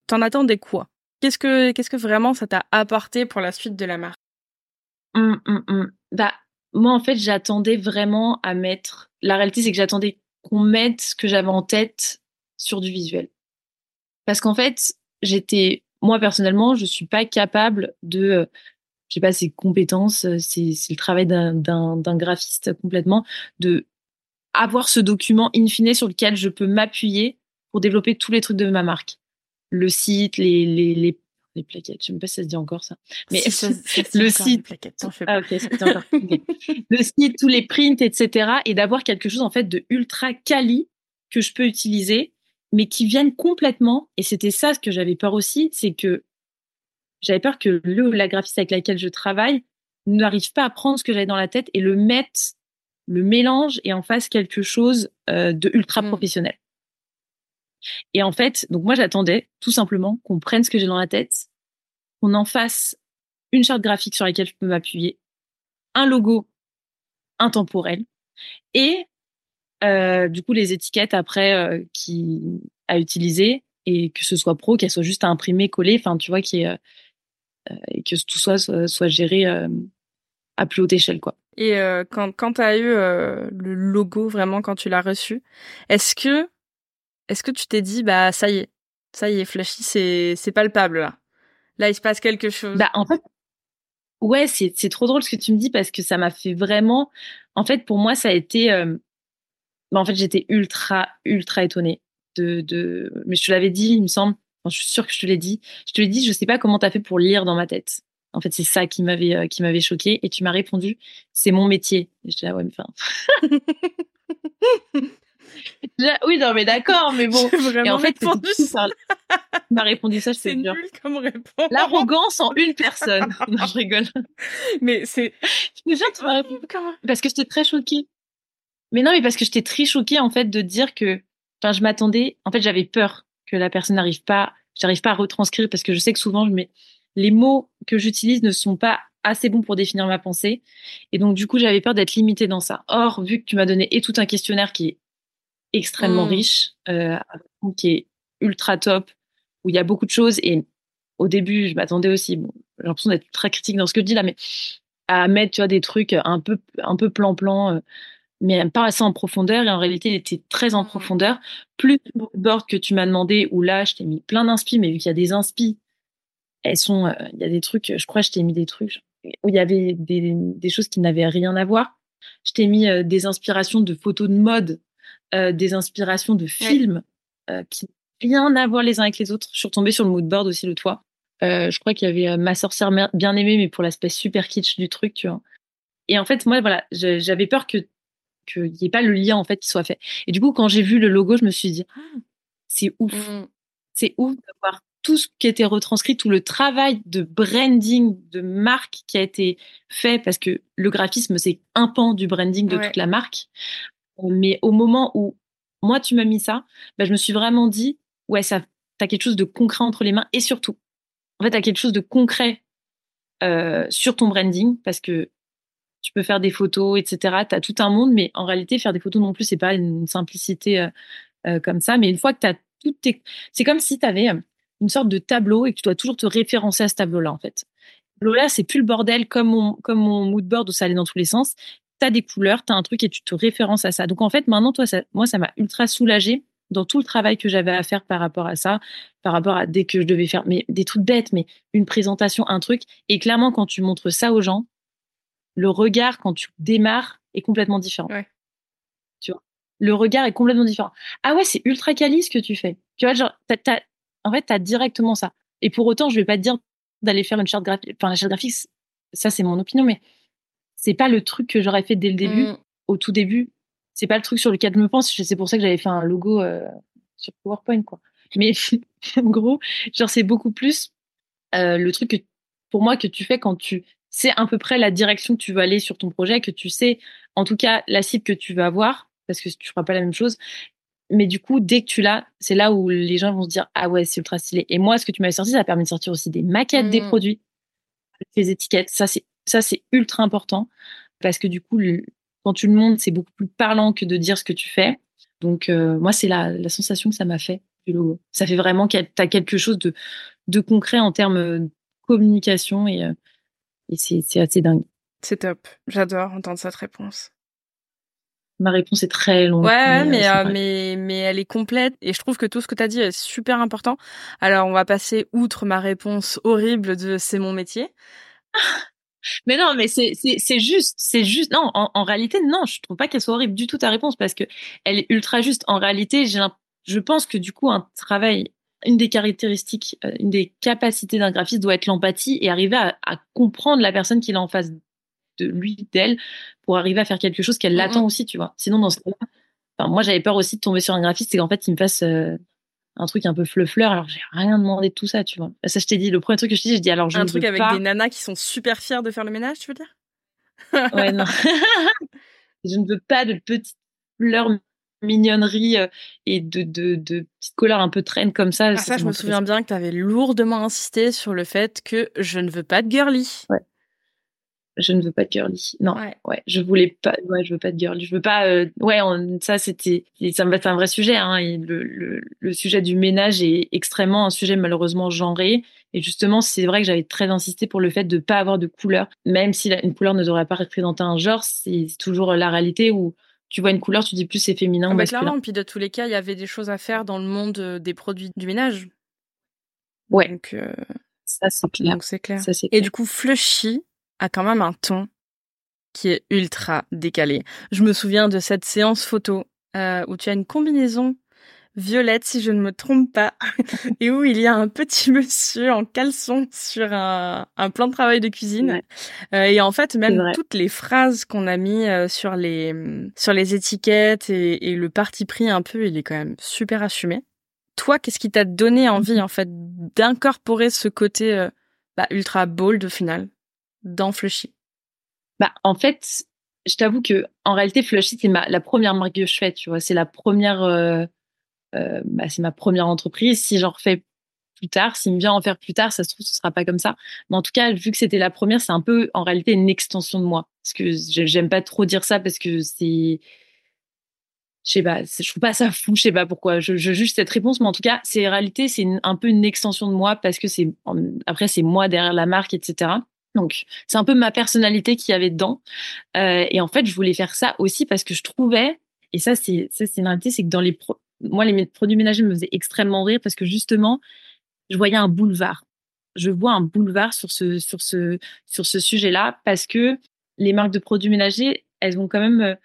t'en attendais quoi? Qu'est-ce que, qu'est-ce que vraiment ça t'a apporté pour la suite de la marque? Hum, hum, hum. Bah, moi, en fait, j'attendais vraiment à mettre. La réalité, c'est que j'attendais qu'on mette ce que j'avais en tête sur du visuel. Parce qu'en fait, j'étais, moi personnellement, je suis pas capable de, je sais pas, ces compétences, c'est, c'est le travail d'un, d'un, d'un graphiste complètement, de avoir ce document in fine sur lequel je peux m'appuyer pour développer tous les trucs de ma marque le site, les, les, les, les plaquettes. Je sais même pas si ça se dit encore ça. Mais le site, ah, okay, encore. le site, tous les prints, etc. Et d'avoir quelque chose en fait de ultra quali que je peux utiliser, mais qui viennent complètement. Et c'était ça ce que j'avais peur aussi, c'est que j'avais peur que le la graphiste avec laquelle je travaille n'arrive pas à prendre ce que j'avais dans la tête et le mettre, le mélange et en fasse quelque chose euh, de ultra mmh. professionnel. Et en fait, donc moi j'attendais tout simplement qu'on prenne ce que j'ai dans la tête, qu'on en fasse une charte graphique sur laquelle je peux m'appuyer, un logo intemporel et euh, du coup les étiquettes après euh, qui à utiliser et que ce soit pro, qu'elle soit juste à imprimer, coller, enfin tu vois, qui euh, et que tout soit soit, géré à plus haute échelle quoi. Et euh, quand quand tu as eu le logo vraiment quand tu l'as reçu, est-ce que est-ce que tu t'es dit, bah, ça y est, ça y est, Flashy, c'est, palpable, là. Là, il se passe quelque chose. Bah, en fait, ouais, c'est, c'est trop drôle ce que tu me dis parce que ça m'a fait vraiment, en fait, pour moi, ça a été, euh... bah, en fait, j'étais ultra, ultra étonnée de, de, mais je te l'avais dit, il me semble, je suis sûre que je te l'ai dit. Je te l'ai dit, je sais pas comment t'as fait pour lire dans ma tête. En fait, c'est ça qui m'avait, euh, qui m'avait choqué. Et tu m'as répondu, c'est mon métier. Et je dis, ah ouais, mais enfin. oui, non, mais d'accord, mais bon. Et en fait, répondu ça. m'a répondu ça, je C'est nul comme réponse. L'arrogance en une personne. non, je rigole. Mais c'est. Déjà, tu m'as répondu comment Parce que j'étais très choquée. Mais non, mais parce que j'étais très choquée, en fait, de dire que. Enfin, je m'attendais. En fait, j'avais peur que la personne n'arrive pas. J'arrive pas à retranscrire parce que je sais que souvent, je mets. Les mots que j'utilise ne sont pas assez bons pour définir ma pensée. Et donc, du coup, j'avais peur d'être limitée dans ça. Or, vu que tu m'as donné et tout un questionnaire qui est extrêmement mmh. riche, euh, qui est ultra top, où il y a beaucoup de choses. Et au début, je m'attendais aussi, bon, j'ai l'impression d'être très critique dans ce que je dis là, mais à mettre, tu vois, des trucs un peu, un peu plan-plan, euh, mais pas assez en profondeur. Et en réalité, il était très en mmh. profondeur. Plus le board que tu m'as demandé, où là, je t'ai mis plein d'inspi, mais vu qu'il y a des inspi, elles sont, euh, il y a des trucs, je crois, je t'ai mis des trucs où il y avait des, des choses qui n'avaient rien à voir. Je t'ai mis euh, des inspirations de photos de mode euh, des inspirations de films qui rien à voir les uns avec les autres. Je suis retombée sur le mood board aussi le toit. Je crois qu'il y avait ma sorcière bien aimée, mais pour l'aspect super kitsch du truc, tu vois. Et en fait, moi, voilà, j'avais peur que qu'il n'y ait pas le lien en fait qui soit fait. Et du coup, quand j'ai vu le logo, je me suis dit, ah, c'est ouf, mmh. c'est ouf d'avoir tout ce qui a été retranscrit, tout le travail de branding, de marque qui a été fait, parce que le graphisme, c'est un pan du branding de toute la marque. Mais au moment où moi, tu m'as mis ça, bah, je me suis vraiment dit, ouais, ça, t'as quelque chose de concret entre les mains et surtout, en fait, t'as quelque chose de concret euh, sur ton branding parce que tu peux faire des photos, etc. Tu as tout un monde, mais en réalité, faire des photos non plus, c'est pas une simplicité euh, euh, comme ça. Mais une fois que tu as toutes tes... C'est comme si tu avais une sorte de tableau et que tu dois toujours te référencer à ce tableau-là, en fait. Tableau-là, c'est plus le bordel comme mon, comme mon mood board où ça allait dans tous les sens. Tu as des couleurs, tu as un truc et tu te références à ça. Donc, en fait, maintenant, toi, ça, moi, ça m'a ultra soulagé dans tout le travail que j'avais à faire par rapport à ça, par rapport à dès que je devais faire mais des trucs bêtes, mais une présentation, un truc. Et clairement, quand tu montres ça aux gens, le regard quand tu démarres est complètement différent. Tu vois, le regard est complètement différent. Ah ouais, c'est ultra quali ce que tu fais. Tu vois, genre, en fait, tu as directement ça. Et pour autant, je vais pas te dire d'aller faire une charte graphique. Enfin, la charte graphique, ça, c'est mon opinion, mais c'est pas le truc que j'aurais fait dès le début, mmh. au tout début. C'est pas le truc sur lequel je me pense. C'est pour ça que j'avais fait un logo euh, sur PowerPoint, quoi. Mais en gros, genre, c'est beaucoup plus euh, le truc que, pour moi, que tu fais quand tu sais à peu près la direction que tu veux aller sur ton projet, que tu sais, en tout cas, la cible que tu veux avoir, parce que tu feras pas la même chose. Mais du coup, dès que tu l'as, c'est là où les gens vont se dire ah ouais, c'est ultra stylé. Et moi, ce que tu m'avais sorti, ça a permis de sortir aussi des maquettes des mmh. produits, des étiquettes. Ça c'est ça c'est ultra important parce que du coup, quand tu le montres, c'est beaucoup plus parlant que de dire ce que tu fais. Donc euh, moi, c'est la, la sensation que ça m'a fait du logo. Ça fait vraiment que tu as quelque chose de, de concret en termes de communication et, euh, et c'est assez dingue. C'est top. J'adore entendre cette réponse. Ma réponse est très longue. Ouais, mais, euh, mais, mais, elle est complète et je trouve que tout ce que tu as dit est super important. Alors, on va passer outre ma réponse horrible de c'est mon métier. Mais non, mais c'est c'est juste, c'est juste. Non, en, en, réalité, non, je trouve pas qu'elle soit horrible du tout ta réponse parce que elle est ultra juste. En réalité, j'ai je pense que du coup, un travail une des caractéristiques, euh, une des capacités d'un graphiste doit être l'empathie et arriver à, comprendre la personne qui est en face de lui, d'elle, pour arriver à faire quelque chose qu'elle l'attend aussi, tu vois. Sinon, dans ce cas-là, enfin, moi, j'avais peur aussi de tomber sur un graphiste et qu'en fait, il me fasse euh, un truc un peu fleur alors j'ai rien demandé de tout ça, tu vois. Ça, je t'ai dit, le premier truc que je t'ai dit, je dis alors je Un truc avec des nanas qui sont super fiers de faire le ménage, tu veux dire? Ouais, non. je ne veux pas de petites fleurs mignonnerie euh, et de, de, de petites couleurs un peu traînes comme ça. Ah, ça, je me souviens bien que tu avais lourdement insisté sur le fait que je ne veux pas de girly. Ouais. Je ne veux pas de girly. Non, ouais. je voulais pas. Ouais, je veux pas de girly. Je veux pas. Euh, ouais, ça c'était. Ça me un vrai sujet. Hein, le, le, le, sujet du ménage est extrêmement un sujet malheureusement genré. Et justement, c'est vrai que j'avais très insisté pour le fait de pas avoir de couleur, même si une couleur ne devrait pas représenter un genre. C'est toujours la réalité où tu vois une couleur, tu dis plus c'est féminin ah bah Clairement, puis de tous les cas, il y avait des choses à faire dans le monde euh, des produits du ménage. Ouais. Donc, euh, ça c'est clair. Clair. Et du coup, Flushy a quand même un ton qui est ultra décalé. Je me souviens de cette séance photo euh, où tu as une combinaison violette, si je ne me trompe pas, et où il y a un petit monsieur en caleçon sur un, un plan de travail de cuisine. Euh, et en fait, même toutes les phrases qu'on a mis euh, sur les sur les étiquettes et, et, le parti pris un peu, il est quand même super assumé. Toi, qu'est-ce qui t'a donné envie en fait d'incorporer ce côté euh, bah, ultra bold au final? Dans Flushy Bah en fait, je t'avoue que en réalité Flushy c'est ma la première marque que je fais, tu vois, c'est la première euh, bah, c'est ma première entreprise. Si j'en refais plus tard, s'il me vient en faire plus tard, ça se trouve, ce sera pas comme ça. Mais en tout cas, vu que c'était la première, c'est un peu, en réalité, une extension de moi. Parce que j'aime pas trop dire ça parce que c'est, je sais pas, je trouve pas ça fou, je sais pas pourquoi. Je, je juge cette réponse, mais en tout cas, c'est en réalité, c'est un peu une extension de moi parce que c'est, après, c'est moi derrière la marque, etc. Donc, c'est un peu ma personnalité qui y avait dedans. Euh, et en fait, je voulais faire ça aussi parce que je trouvais, et ça, c'est, ça, c'est une réalité, c'est que dans les, pro moi, les produits ménagers me faisaient extrêmement rire parce que justement, je voyais un boulevard. Je vois un boulevard sur ce, sur ce, sur ce sujet-là parce que les marques de produits ménagers, elles ont quand même euh,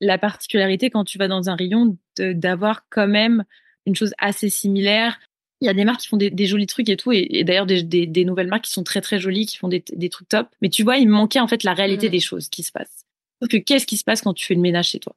la particularité quand tu vas dans un rayon d'avoir quand même une chose assez similaire. Il y a des marques qui font des, jolis trucs et tout, et, d'ailleurs des, des, nouvelles marques qui sont très très jolies, qui font des, trucs top. Mais tu vois, il me manquait en fait la réalité mmh. des choses qui se passent. que qu'est-ce qui se passe quand tu fais le ménage chez toi?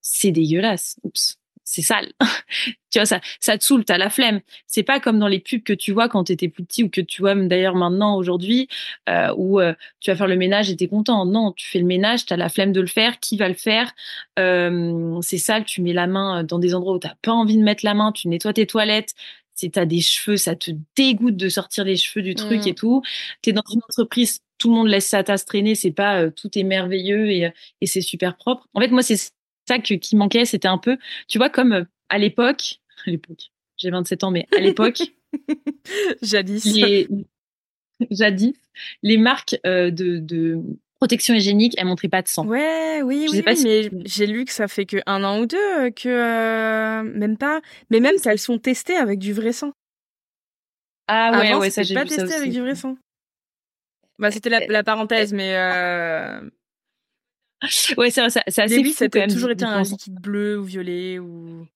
C'est dégueulasse. Oups c'est sale. tu vois, ça, ça te saoule, t'as la flemme. C'est pas comme dans les pubs que tu vois quand t'étais plus petit ou que tu vois d'ailleurs maintenant aujourd'hui, euh, où euh, tu vas faire le ménage et t'es content. Non, tu fais le ménage, t'as la flemme de le faire. Qui va le faire? Euh, C'est sale. Tu mets la main dans des endroits où t'as pas envie de mettre la main. Tu nettoies tes toilettes. Si t'as des cheveux, ça te dégoûte de sortir les cheveux du truc et mmh. tout. T'es dans une entreprise, tout le monde laisse sa tasse traîner. C'est pas tout est merveilleux et, et c'est super propre. En fait, moi, c'est ça qui manquait, c'était un peu, tu vois, comme euh, à l'époque, à l'époque, j'ai 27 ans, mais à l'époque, jadis, les, jadis, les marques euh, de, de, protection hygiénique, elles montraient pas de sang. Ouais, oui, oui, mais j'ai lu que ça fait que un an ou deux, euh, que même pas, mais même qu'elles sont testées avec du vrai sang. Ah ouais, ouais, ça j'ai pas testé avec du vrai sang. Bah, c'était la, la, parenthèse, mais ouais, c'est ça, c'est assez ça a toujours été un liquide bleu ou violet ou.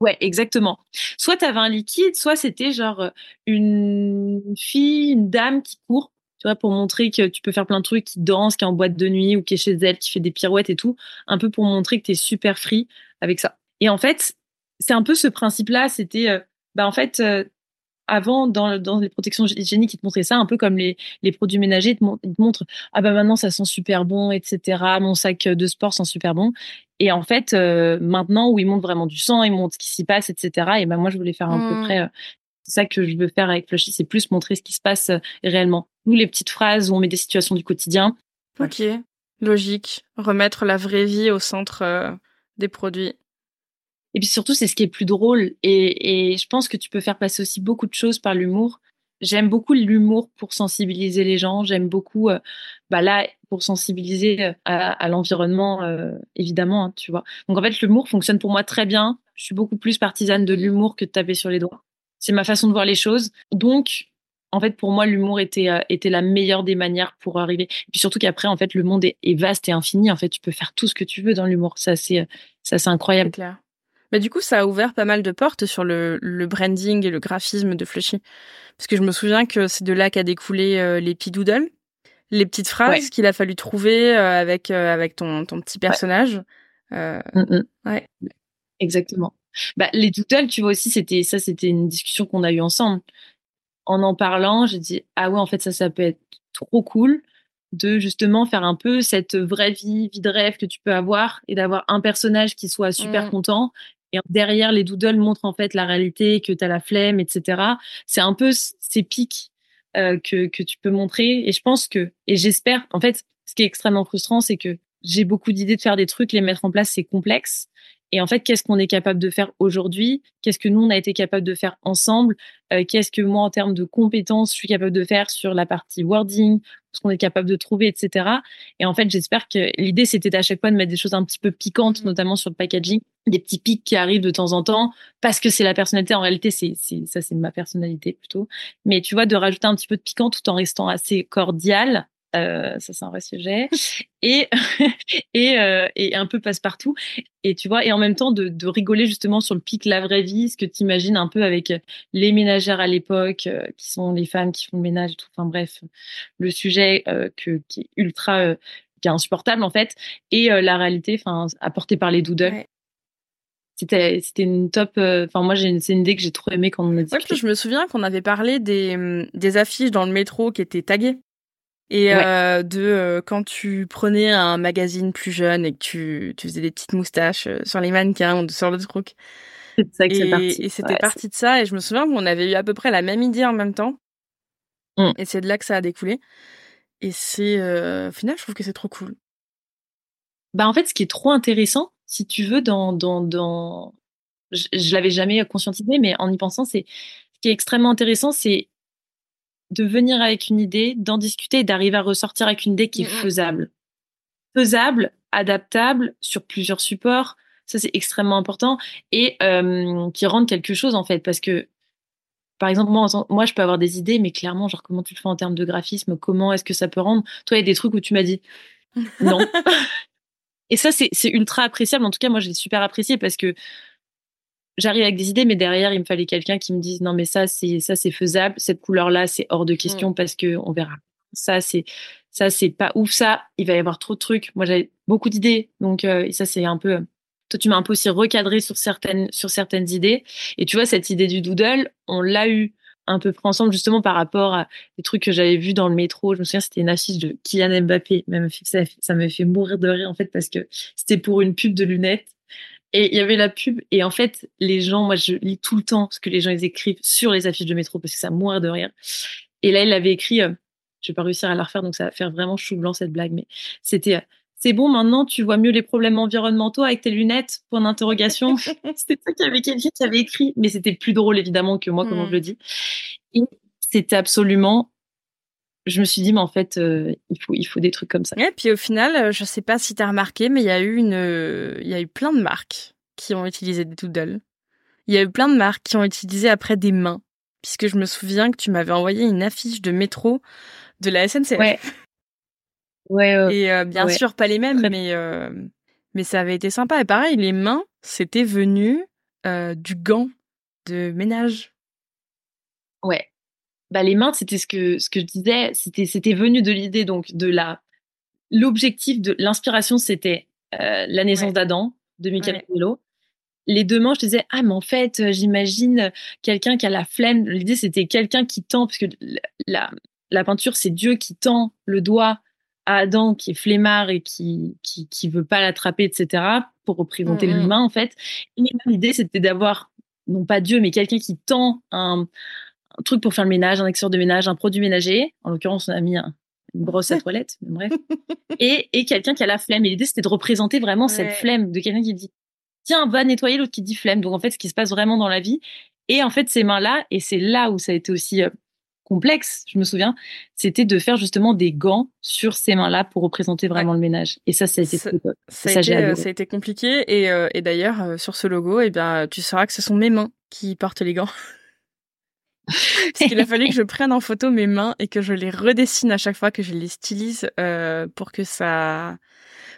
Ouais, exactement. Soit tu avais un liquide, soit c'était genre euh, une fille, une dame qui court, tu vois, pour montrer que tu peux faire plein de trucs, qui danse, qui est en boîte de nuit ou qui est chez elle, qui fait des pirouettes et tout, un peu pour montrer que tu es super free avec ça. Et en fait, c'est un peu ce principe-là, c'était, euh, bah en fait, euh, avant, dans, dans les protections hygiéniques, ils te montraient ça un peu comme les, les produits ménagers. Ils te, montrent ah bah maintenant ça sent super bon, etc. Mon sac de sport sent super bon. Et en fait, euh, maintenant où ils montrent vraiment du sang, ils montrent ce qui s'y passe, etc. Et ben moi je voulais faire à peu mmh. près. Euh, c'est ça que je veux faire avec Flushy, c'est plus montrer ce qui se passe euh, réellement. Nous les petites phrases où on met des situations du quotidien. Ok, logique. Remettre la vraie vie au centre des produits. Et puis surtout, c'est ce qui est plus drôle. Et, et, je pense que tu peux faire passer aussi beaucoup de choses par l'humour. J'aime beaucoup l'humour pour sensibiliser les gens. J'aime beaucoup, euh, bah là, pour sensibiliser euh, à, à l'environnement, euh, évidemment, hein, tu vois. Donc en fait, l'humour fonctionne pour moi très bien. Je suis beaucoup plus partisane de l'humour que de taper sur les doigts. C'est ma façon de voir les choses. Donc, en fait, pour moi, l'humour était était la meilleure des manières pour arriver. Et puis surtout qu'après, en fait, le monde est, est, vaste et infini. En fait, tu peux faire tout ce que tu veux dans l'humour. Ça, c'est c'est incroyable. Clair. Mais du coup, ça a ouvert pas mal de portes sur le, le branding et le graphisme de Flushy. Parce que je me souviens que c'est de là qu'a découlé euh, les P-Doodles, les petites phrases qu'il a fallu trouver euh, avec, euh, avec ton, ton petit personnage. Ouais. Mm, mm. ouais. Exactement. Bah, les doodles, tu vois aussi, c'était ça, c'était une discussion qu'on a eue ensemble. En en parlant, j'ai dit ah ouais, en fait ça, ça peut être trop cool de justement faire un peu cette vraie vie, vie de rêve que tu peux avoir et d'avoir un personnage qui soit super mm. content et derrière, les doodles montrent en fait la réalité, que tu as la flemme, etc. C'est un peu ces pics euh, que, que tu peux montrer. Et je pense que, et j'espère, en fait, ce qui est extrêmement frustrant, c'est que j'ai beaucoup d'idées de faire des trucs, les mettre en place, c'est complexe. Et en fait, qu'est-ce qu'on est capable de faire aujourd'hui? Qu'est-ce que nous, on a été capable de faire ensemble? Euh, Qu'est-ce que moi, en termes de compétences, je suis capable de faire sur la partie wording Ce qu'on est capable de trouver, etc. Et en fait, j'espère que l'idée, c'était à chaque fois de mettre des choses un petit peu piquantes, mmh. notamment sur le packaging, des petits pics qui arrivent de temps en temps, parce que c'est la personnalité. En réalité, c'est ça, c'est ma personnalité plutôt. Mais tu vois, de rajouter un petit peu de piquant tout en restant assez cordial euh, ça c'est un vrai sujet, et et, euh, et un peu passe-partout. Et tu vois, et en même temps de, de rigoler justement sur le pic la vraie vie, ce que tu imagines un peu avec les ménagères à l'époque, euh, qui sont les femmes qui font le ménage et tout. Enfin bref, le sujet que, qui est ultra, qui est insupportable en fait, et la réalité, enfin apportée par les doodles. c'était c'était une top enfin moi j'ai c'est une idée que j'ai trop aimé quand on a dit ouais, je me souviens qu'on avait parlé des hum, des affiches dans le métro qui étaient taguées et euh, de euh, quand tu prenais un magazine plus jeune et que tu, tu faisais des petites moustaches euh, sur les mannequins ou sur le truc. C'est ça que c'est parti. Et c'était parti de ça. Et je me souviens qu'on avait eu à peu près la même idée en même temps. Mmh. Et c'est de là que ça a découlé. Et c'est, au final, je trouve que c'est trop cool. Bah en fait, ce qui est trop intéressant, si tu veux, dans dans dans, je, je l'avais jamais conscientisé, mais en y pensant, c'est ce qui est extrêmement intéressant, c'est de venir avec une idée, d'en discuter et d'arriver à ressortir avec une idée qui est faisable. Faisable, adaptable sur plusieurs supports, ça c'est extrêmement important et euh, qui rende quelque chose en fait parce que par exemple moi moi je peux avoir des idées mais clairement genre comment tu le fais en termes de graphisme, comment est-ce que ça peut rendre? Toi il y a des trucs où tu m'as dit non. et ça c'est c'est ultra appréciable en tout cas moi je l'ai super apprécié parce que j'arrive avec des idées, mais derrière, il me fallait quelqu'un qui me dise non, mais ça, c'est ça, c'est faisable. Cette couleur-là, c'est hors de mmh. question parce que on verra. Ça, c'est ça, c'est pas ouf. Ça, il va y avoir trop de trucs. Moi, j'avais beaucoup d'idées, donc euh, ça, c'est un peu toi, tu m'as un peu aussi recadré sur certaines, sur certaines idées. Et tu vois, cette idée du doodle, on l'a eu un peu près ensemble justement par rapport à des trucs que j'avais vus dans le métro. Je me souviens, c'était une affiche de Kylian Mbappé. Même ça, ça me fait mourir de rire en fait parce que c'était pour une pub de lunettes. Et il y avait la pub. Et en fait, les gens, moi, je lis tout le temps ce que les gens ils écrivent sur les affiches de métro parce que ça mourir de rire. Et là, il avait écrit, euh, je vais pas réussir à la refaire, donc ça va faire vraiment chou blanc cette blague, mais c'était euh, c'est bon, maintenant tu vois mieux les problèmes environnementaux avec tes lunettes, point d'interrogation. c'était ça qu'il y avait quelqu'un qui avait écrit, mais c'était plus drôle évidemment que moi, comment je le hmm. dis. Et c'était absolument. Je me suis dit, mais en fait, euh, il, faut, il faut des trucs comme ça. Et puis au final, euh, je sais pas si tu as remarqué, mais il y a eu une, il y a eu plein de marques qui ont utilisé des doodles. Il y a eu plein de marques qui ont utilisé après des mains, puisque je me souviens que tu m'avais envoyé une affiche de métro de la SNCF. Ouais. Ouais, et euh, bien sûr, pas les mêmes, mais, euh, mais ça avait été sympa. Et pareil, les mains, c'était venu euh, du gant de ménage. Ouais. Bah, les mains, c'était ce que, ce que je disais, c'était, c'était venu de l'idée, donc, de la. L'objectif de l'inspiration, c'était la naissance d'Adam, de Michelangelo. Les deux mains, je disais, ah, mais en fait, j'imagine quelqu'un qui a la flemme. L'idée, c'était quelqu'un qui tend, parce que la, la peinture, c'est Dieu qui tend le doigt Adam qui est flemmard et qui qui, qui veut pas l'attraper, etc. pour représenter mmh, l'humain en fait. Et l'idée c'était d'avoir non pas Dieu mais quelqu'un qui tend un, truc pour faire le ménage, un accessoire de ménage, un produit ménager. En l'occurrence, on a mis une brosse à toilette, bref. et, et quelqu'un qui a la flemme. Et l'idée c'était de représenter vraiment cette flemme de quelqu'un qui dit tiens va nettoyer, l'autre qui dit flemme. Donc en fait ce qui se passe vraiment dans la vie. Et en fait ces mains là et c'est là où ça a été aussi euh, complexe, je me souviens, c'était de faire justement des gants sur ces mains-là pour représenter vraiment le ménage. Et ça, ça a été, ça, ça, a, été, euh, ça a été compliqué. Et, euh, et d'ailleurs, euh, sur ce logo, eh bien, tu sauras que ce sont mes mains qui portent les gants. Parce qu'il a fallu que je prenne en photo mes mains et que je les redessine à chaque fois, que je les stylise pour que ça,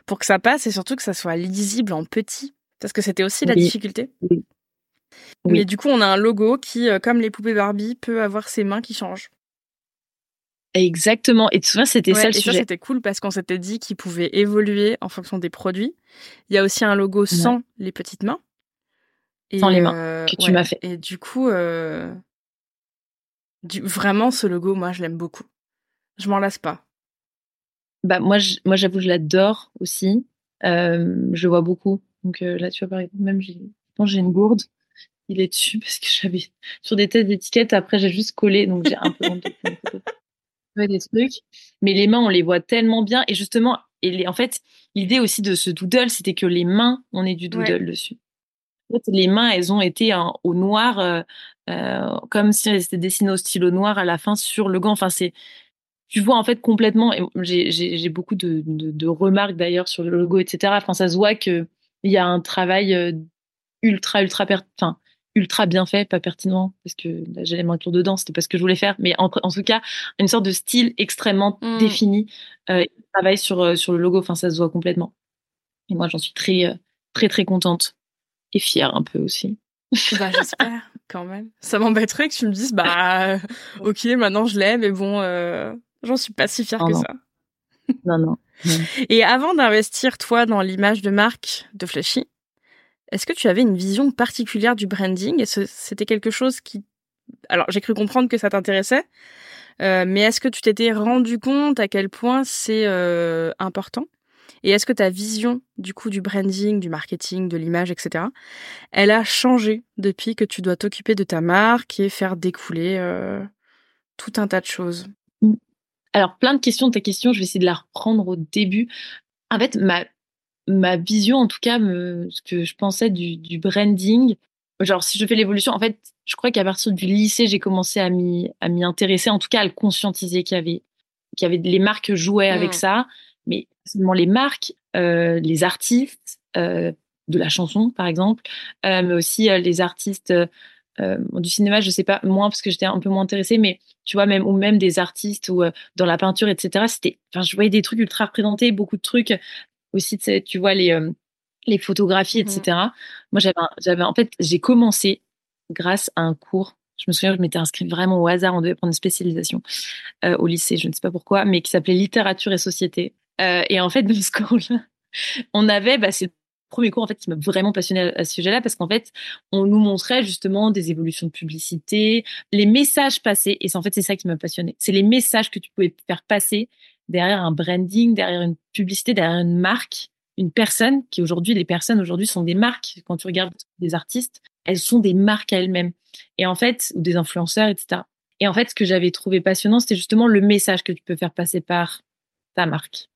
pour que ça passe et surtout que ça soit lisible en petit. Parce que c'était aussi la difficulté. Mais du coup, on a un logo qui, euh, comme les poupées Barbie, peut avoir ses mains qui changent. Exactement. Et tu vois, c'était ça le et sujet? ça, c'était cool parce qu'on s'était dit qu'il pouvait évoluer en fonction des produits. Il y a aussi un logo sans les petites mains. sans les mains euh, que tu m'as fait. Et du coup, euh, vraiment, ce logo, moi, je l'aime beaucoup. Je m'en lasse pas. Bah moi, moi, j'avoue, je l'adore aussi. je le vois beaucoup. Donc là, tu vois, par exemple, même j'ai, j'ai une gourde il est dessus parce que j'avais sur des têtes d'étiquettes. Après, j'ai juste collé, donc j'ai un peu des trucs. Mais les mains, on les voit tellement bien. Et justement, et les, en fait, l'idée aussi de ce doodle, c'était que les mains, on ait du doodle dessus. Fait, les mains, elles ont été au noir, euh, euh, comme si elles étaient dessinées au stylo noir à la fin sur le gant. Enfin, c'est, tu vois en fait complètement. J'ai beaucoup de, de, de remarques d'ailleurs sur le logo, etc. Enfin, ça se voit que il y a un travail euh, ultra ultra enfin ultra bien fait, pas pertinent, parce que j'allais m'inclure dedans, c'était pas ce que je voulais faire, mais en, tout cas, une sorte de style extrêmement mmh. défini. Euh, il travaille sur, sur le logo, enfin, ça se voit complètement. Et moi, j'en suis très, très, très contente. Et fière un peu aussi. Bah, j'espère, quand même. Ça m'embêterait que tu me dises, bah, ok, maintenant je l'aime, mais bon, j'en suis pas si fière que ça. non, non. Et avant d'investir, toi, dans l'image de marque de Flashy, est-ce que tu avais une vision particulière du branding? Est-ce c'était quelque chose qui... Alors, j'ai cru comprendre que ça t'intéressait, euh, mais est-ce que tu t'étais rendu compte à quel point c'est euh, important? Et est-ce que ta vision du coup du branding, du marketing, de l'image, etc., elle a changé depuis que tu dois t'occuper de ta marque et faire découler euh, tout un tas de choses? Alors, plein de questions de ta question, je vais essayer de la reprendre au début. En fait, ma ma vision, en tout cas, me, ce que je pensais du, du branding. Genre, si je fais l'évolution, en fait, je crois qu'à partir du lycée, j'ai commencé à m'y, à m'y intéresser, en tout cas à le conscientiser qu'il y avait, qu'il y avait les marques jouaient avec mmh. ça, mais seulement les marques, euh, les artistes euh, de la chanson, par exemple, euh, mais aussi les artistes du cinéma, je sais pas, moins parce que j'étais un peu moins intéressée, mais tu vois, même ou même des artistes ou dans la peinture, etc. C'était, enfin, je voyais des trucs ultra représentés, beaucoup de trucs aussi, tu vois, les, les photographies, etc. Mmh. Moi, j'avais, j'avais, en fait, j'ai commencé grâce à un cours. Je me souviens, je m'étais inscrite vraiment au hasard. On devait prendre une spécialisation euh, au lycée, je ne sais pas pourquoi, mais qui s'appelait littérature et société. Euh, et en fait, dans ce cours-là, on avait, bah, c'est premier cours en fait qui m'a vraiment passionné à, ce sujet-là parce qu'en fait on nous montrait justement des évolutions de publicité, les messages passés et en fait c'est ça qui m'a passionné. C'est les messages que tu pouvais faire passer derrière un branding, derrière une publicité, derrière une marque, une personne qui aujourd'hui les personnes aujourd'hui sont des marques. Quand tu regardes des artistes, elles sont des marques elles-mêmes et en fait ou des influenceurs etc. Et en fait ce que j'avais trouvé passionnant c'était justement le message que tu peux faire passer par ta marque.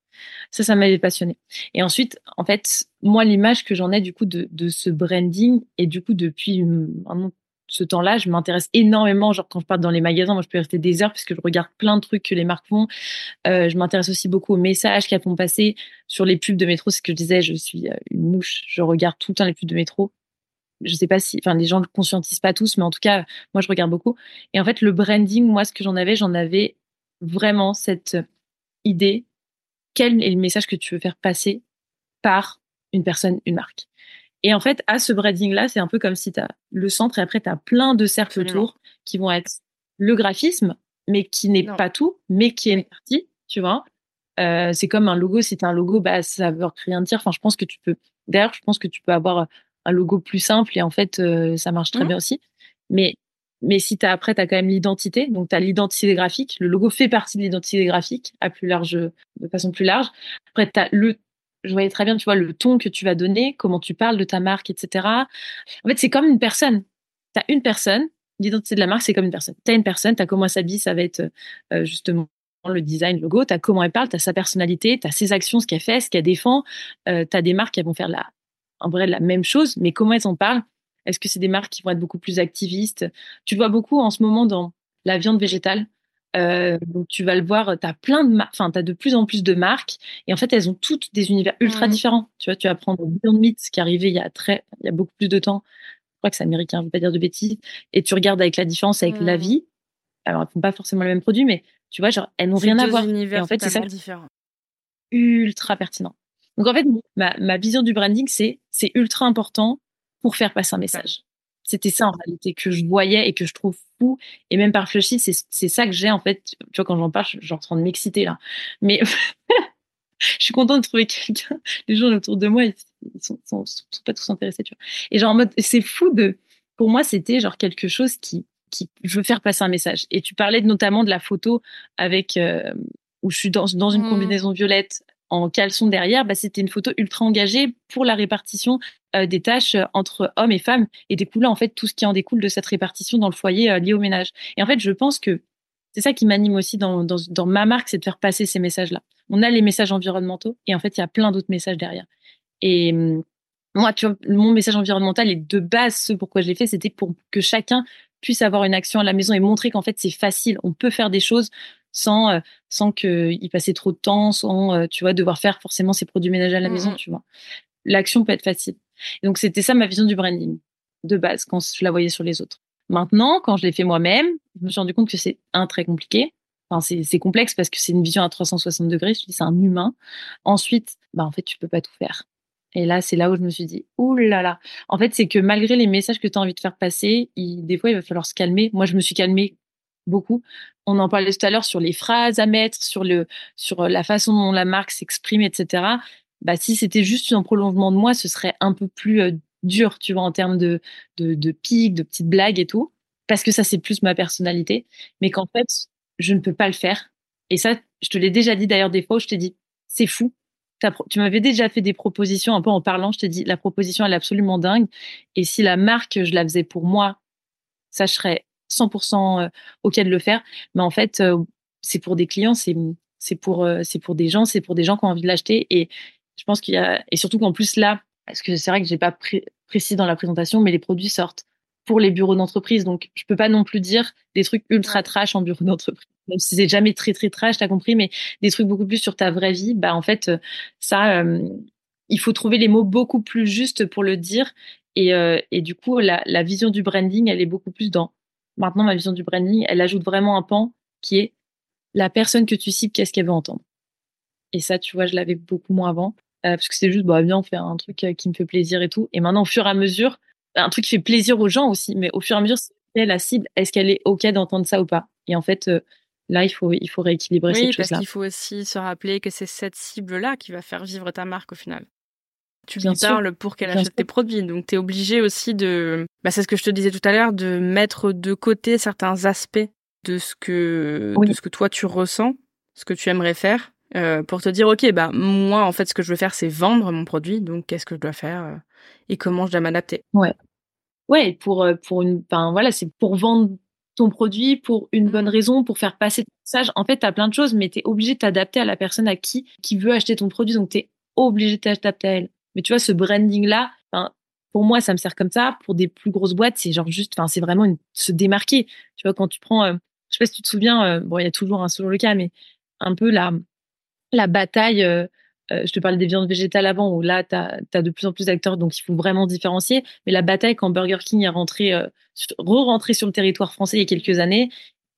Ça, ça m'avait passionné. Et ensuite, en fait, moi, l'image que j'en ai du coup de, ce branding et du coup depuis ce temps-là, je m'intéresse énormément. Genre quand je parle dans les magasins, moi, je peux rester des heures puisque je regarde plein de trucs que les marques font. Euh, je m'intéresse aussi beaucoup aux messages qu'elles font passer sur les pubs de métro. C'est ce que je disais, je suis euh, une mouche. Je regarde tout le temps les pubs de métro. Je sais pas si, enfin, les gens ne le conscientisent pas tous, mais en tout cas, moi, je regarde beaucoup. Et en fait, le branding, moi, ce que j'en avais, j'en avais vraiment cette idée quel est le message que tu veux faire passer par une personne, une marque. Et en fait, à ce branding-là, c'est un peu comme si tu as le centre et après, tu as plein de cercles autour qui vont être le graphisme, mais qui n'est pas tout, mais qui est une partie, tu vois. Euh, c'est comme un logo. Si tu un logo, bah, ça veut rien dire. Enfin, je pense que tu peux. D'ailleurs, je pense que tu peux avoir un logo plus simple et en fait, euh, ça marche très mmh. bien aussi. Mais mais si as, après, tu as quand même l'identité. Donc, tu as l'identité graphique. Le logo fait partie de l'identité graphique à plus large, de façon plus large. Après, tu as le, je voyais très bien, tu vois, le ton que tu vas donner, comment tu parles de ta marque, etc. En fait, c'est comme une personne. Tu as une personne. L'identité de la marque, c'est comme une personne. Tu as une personne, tu as comment elle s'habille, ça va être euh, justement le design, le logo, tu as comment elle parle, tu as sa personnalité, tu as ses actions, ce qu'elle fait, ce qu'elle défend. Euh, tu as des marques qui vont faire la, en vrai la même chose, mais comment elles en parlent, est-ce que c'est des marques qui vont être beaucoup plus activistes? Tu vois beaucoup en ce moment dans la viande végétale. Euh, donc tu vas le voir, tu as plein de enfin tu as de plus en plus de marques et en fait elles ont toutes des univers ultra différents. Tu vois, tu vas prendre Beyond Meat qui est arrivé il y a très il y a beaucoup plus de temps. Je crois que c'est américain, je veux pas dire de bêtises et tu regardes avec la différence avec la vie. Alors elles font pas forcément le même produit mais tu vois genre elles n'ont rien à voir. Et en fait c'est ça différent. ultra pertinent. Donc en fait ma, ma vision du branding c'est c'est ultra important pour faire passer un message. C'était ça en réalité que je voyais et que je trouve fou. Et même par Flushy, c'est ça que j'ai en fait. Tu vois, quand j'en parle, je suis en train de m'exciter là. Mais je suis contente de trouver quelqu'un. Les gens autour de moi, ils, sont, sont, pas tous intéressés, tu vois. Et genre en mode, c'est fou de. Pour moi, c'était genre quelque chose qui, qui, je veux faire passer un message. Et tu parlais notamment de la photo avec euh, où je suis dans, dans une mmh. combinaison violette en caleçon derrière, bah, c'était une photo ultra engagée pour la répartition euh, des tâches euh, entre hommes et femmes et découler en fait tout ce qui en découle de cette répartition dans le foyer euh, lié au ménage. Et en fait, je pense que c'est ça qui m'anime aussi dans, dans, dans, ma marque, c'est de faire passer ces messages-là. On a les messages environnementaux et en fait, il y a plein d'autres messages derrière. Et hum, moi, tu vois, mon message environnemental est de base ce pourquoi je l'ai fait, c'était pour que chacun puisse avoir une action à la maison et montrer qu'en fait c'est facile, on peut faire des choses sans euh, sans que y passer trop de temps, sans euh, tu vois devoir faire forcément ses produits ménagers à la mmh maison, tu vois. L'action peut être facile. donc c'était ça ma vision du branding de base quand je la voyais sur les autres. Maintenant, quand je l'ai fait moi-même, je me suis rendu compte que c'est un très compliqué. Enfin, c'est complexe parce que c'est une vision à 360 degrés. Je dis c'est un humain. Ensuite, bah en fait tu peux pas tout faire. Et là, c'est là où je me suis dit, ouh là là. En fait, c'est que malgré les messages que tu as envie de faire passer, des fois, il va falloir se calmer. Moi, je me suis calmée beaucoup. On en parlait tout à l'heure sur les phrases à mettre, sur le, sur la façon dont la marque s'exprime, etc. Bah, si c'était juste un prolongement de moi, ce serait un peu plus euh, dur, tu vois, en termes de, de, de pics, de petites blagues et tout. Parce que ça, c'est plus ma personnalité. Mais qu'en fait, je ne peux pas le faire. Et ça, je te l'ai déjà dit d'ailleurs des fois je t'ai dit, c'est fou. Tu m'avais déjà fait des propositions un peu en parlant. Je t'ai dit, la proposition, elle est absolument dingue. Et si la marque, je la faisais pour moi, ça serait 100% euh, OK de le faire. Mais en fait, euh, c'est pour des clients, c'est c'est pour euh, c'est pour des gens, c'est pour des gens qui ont envie de l'acheter. Et je pense qu'il y a et surtout qu'en plus là, parce que c'est vrai que j'ai pas précis dans la présentation, mais les produits sortent pour les bureaux d'entreprise. Donc, je peux pas non plus dire des trucs ultra trash en bureau d'entreprise. Même si c'est jamais très, très trash, t'as compris, mais des trucs beaucoup plus sur ta vraie vie, bah, en fait, ça, il faut trouver les mots beaucoup plus justes pour le dire. Et, et du coup, la, la vision du branding, elle est beaucoup plus dans Maintenant, ma vision du branding, elle ajoute vraiment un pan qui est la personne que tu cibles, qu'est-ce qu'elle veut entendre. Et ça, tu vois, je l'avais beaucoup moins avant, euh, parce que c'est juste, bah, bien, on fait un truc euh, qui me fait plaisir et tout. Et maintenant, au fur et à mesure, un truc qui fait plaisir aux gens aussi, mais au fur et à mesure, c'est la cible, est-ce qu'elle est OK d'entendre ça ou pas Et en fait, euh, là, il faut, il faut rééquilibrer oui, cette chose-là. parce qu'il faut aussi se rappeler que c'est cette cible-là qui va faire vivre ta marque au final. Tu lui parles pour qu'elle achète tes produits. Donc, tu es obligé aussi de, bah, c'est ce que je te disais tout à l'heure, de mettre de côté certains aspects de ce que, de ce que toi tu ressens, ce que tu aimerais faire, euh, pour te dire, ok, bah, moi, en fait, ce que je veux faire, c'est vendre mon produit. Donc, qu'est-ce que je dois faire euh, et comment je dois m'adapter? Ouais. Ouais, pour, euh, pour une, enfin, voilà, c'est pour vendre ton produit pour une bonne raison, pour faire passer ton message. En fait, tu as plein de choses, mais tu es obligé de t'adapter à la personne à qui, qui veut acheter ton produit. Donc, tu es obligé de t'adapter à elle. Mais tu vois, ce branding-là, pour moi, ça me sert comme ça. Pour des plus grosses boîtes, c'est genre juste, enfin, c'est vraiment se démarquer. Tu vois, quand tu prends, euh, je sais pas si tu te souviens, euh, bon, il y a toujours un selon le cas, mais un peu la, la bataille, euh, je te parlais des viandes végétales avant, où là, tu as, de plus en plus d'acteurs, donc il faut vraiment différencier. Mais la bataille, quand Burger King est rentré, re-rentré sur le territoire français il y a quelques années,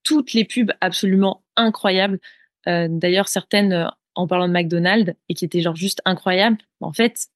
toutes les pubs absolument incroyables, d'ailleurs certaines en parlant de McDonald's, et qui étaient genre juste incroyables, en fait,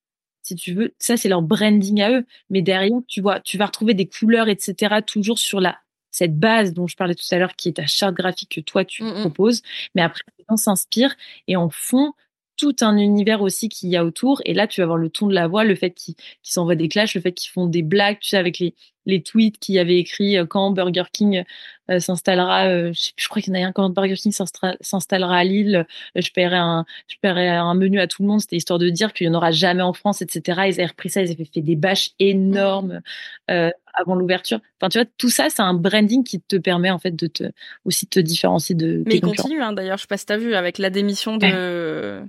si tu veux. Ça, c'est leur branding à eux. Mais derrière, tu vois, tu vas retrouver des couleurs, etc., toujours sur la cette base dont je parlais tout à l'heure, qui est ta charte graphique que toi tu mmh, mmh. proposes. Mais après, on s'inspire et en fond tout un univers aussi qu'il y a autour. Et là, tu vas voir le ton de la voix, le fait qu'ils s'envoient des clashs, le fait qu'ils font des blagues, tu sais, avec les, les tweets qu'il y avait écrit euh, quand Burger King euh, s'installera. Euh, je, crois qu'il y en a un quand Burger King s'installera à Lille. je paierai un, je paierai un menu à tout le monde. C'était histoire de dire qu'il n'y en aura jamais en France, etc. Ils avaient repris ça, ils avaient fait des bâches énormes avant l'ouverture. Enfin, tu vois, tout ça, c'est un branding qui te permet en fait de te aussi de te différencier de. Mais il continue, hein, d'ailleurs. Je sais pas si t'as vu avec la démission de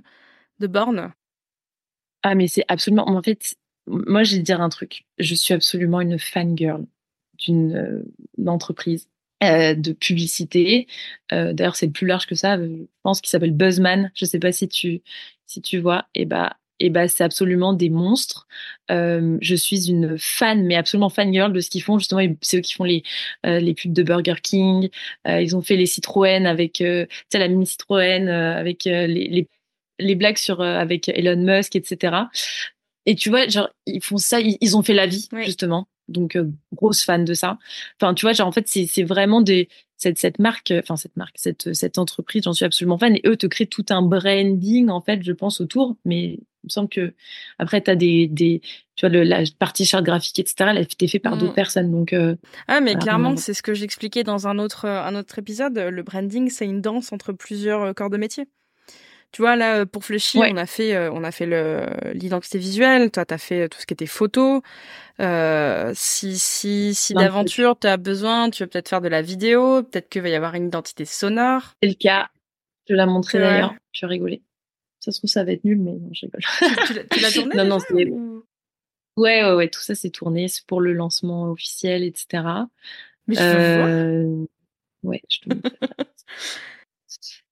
de Borne Ah, mais c'est absolument. En fait, moi, je vais dire un truc. Je suis absolument une fangirl d'une euh, entreprise euh, de publicité. Euh, d'ailleurs, c'est plus large que ça. Je pense qu'il s'appelle Buzzman. Je sais pas si tu si tu vois. Et eh bah et bah c'est absolument des monstres. je suis une fan, mais absolument fangirl de ce qu'ils font. Justement, c'est eux qui font les les pubs de Burger King. ils ont fait les Citroën avec, tu sais, la mini Citroën avec les, les les blagues sur avec Elon Musk, etc. Et tu vois, genre ils font ça, ils, ont fait la vie justement. Donc euh, grosse fan de ça. Enfin, tu vois, genre en fait c'est vraiment des cette cette marque, enfin cette marque, cette cette entreprise, j'en suis absolument fan. Et eux te créent tout un branding en fait, je pense autour. Mais il me semble que après tu as des des tu vois le, la partie charte graphique etc. Elle a été faite par d'autres mm. personnes. Donc euh, ah mais clairement c'est ce que j'expliquais dans un autre un autre épisode. Le branding c'est une danse entre plusieurs corps de métier. Tu vois, là, pour Flushy, on a fait, euh, on a fait l'identité visuelle. Toi, tu as fait tout ce qui était photo. Euh, si si, si d'aventure tu as besoin, tu veux peut-être faire de la vidéo. Peut-être qu'il va y avoir une identité sonore. C'est le cas. Je l'ai montré d'ailleurs. Je vais rigoler. Ça se trouve, ça va être nul, mais non, je rigole. tu l'as tourné Non, non, c'est... Ouais, ouais, ouais. Tout ça, c'est tourné. C'est pour le lancement officiel, etc. Mais je euh... Ouais, je te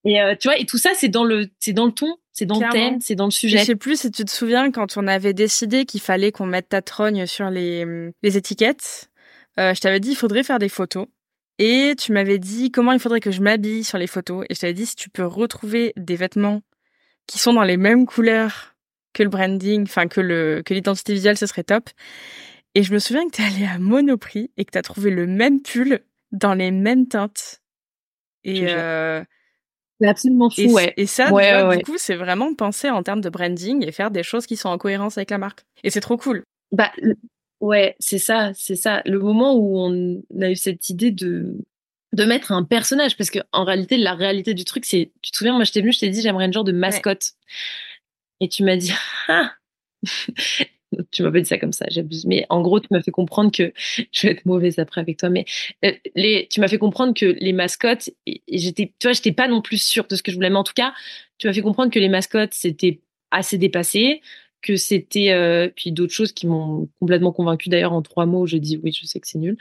Et euh, tu vois, et tout ça, c'est dans le, c'est dans le ton, c'est dans le thème, c'est dans le sujet. Je sais plus si tu te souviens quand on avait décidé qu'il fallait qu'on mette ta trogne sur les, les étiquettes. Euh, je t'avais dit, il faudrait faire des photos. Et tu m'avais dit comment il faudrait que je m'habille sur les photos. Et je t'avais dit, si tu peux retrouver des vêtements qui sont dans les mêmes couleurs que le branding, enfin que le que l'identité visuelle, ce serait top. Et je me souviens que tu es allé à Monoprix et que tu as trouvé le même pull dans les mêmes teintes. Et euh, c'est absolument fou, et, ouais. Et ça, du coup, c'est vraiment penser en termes de branding et faire des choses qui sont en cohérence avec la marque. Et c'est trop cool. Bah, ouais, c'est ça, c'est ça. Le moment où on a eu cette idée de de mettre un personnage, parce que en réalité, la réalité du truc, c'est, tu te souviens, moi, je t'ai venu, je t'ai dit, j'aimerais une genre de mascotte. Et tu m'as dit, ah, tu m'as dit ça comme ça, j'abuse. Mais en gros, tu m'as fait comprendre que je vais être mauvaise après avec toi, mais euh, les, tu m'as fait comprendre que les mascottes, j'étais, tu vois, j'étais pas non plus sûre de ce que je voulais, mais en tout cas, tu m'as fait comprendre que les mascottes c'était assez dépassé, que c'était euh, puis d'autres choses qui m'ont complètement convaincu. D'ailleurs, en trois mots, je dis oui, je sais que c'est nul.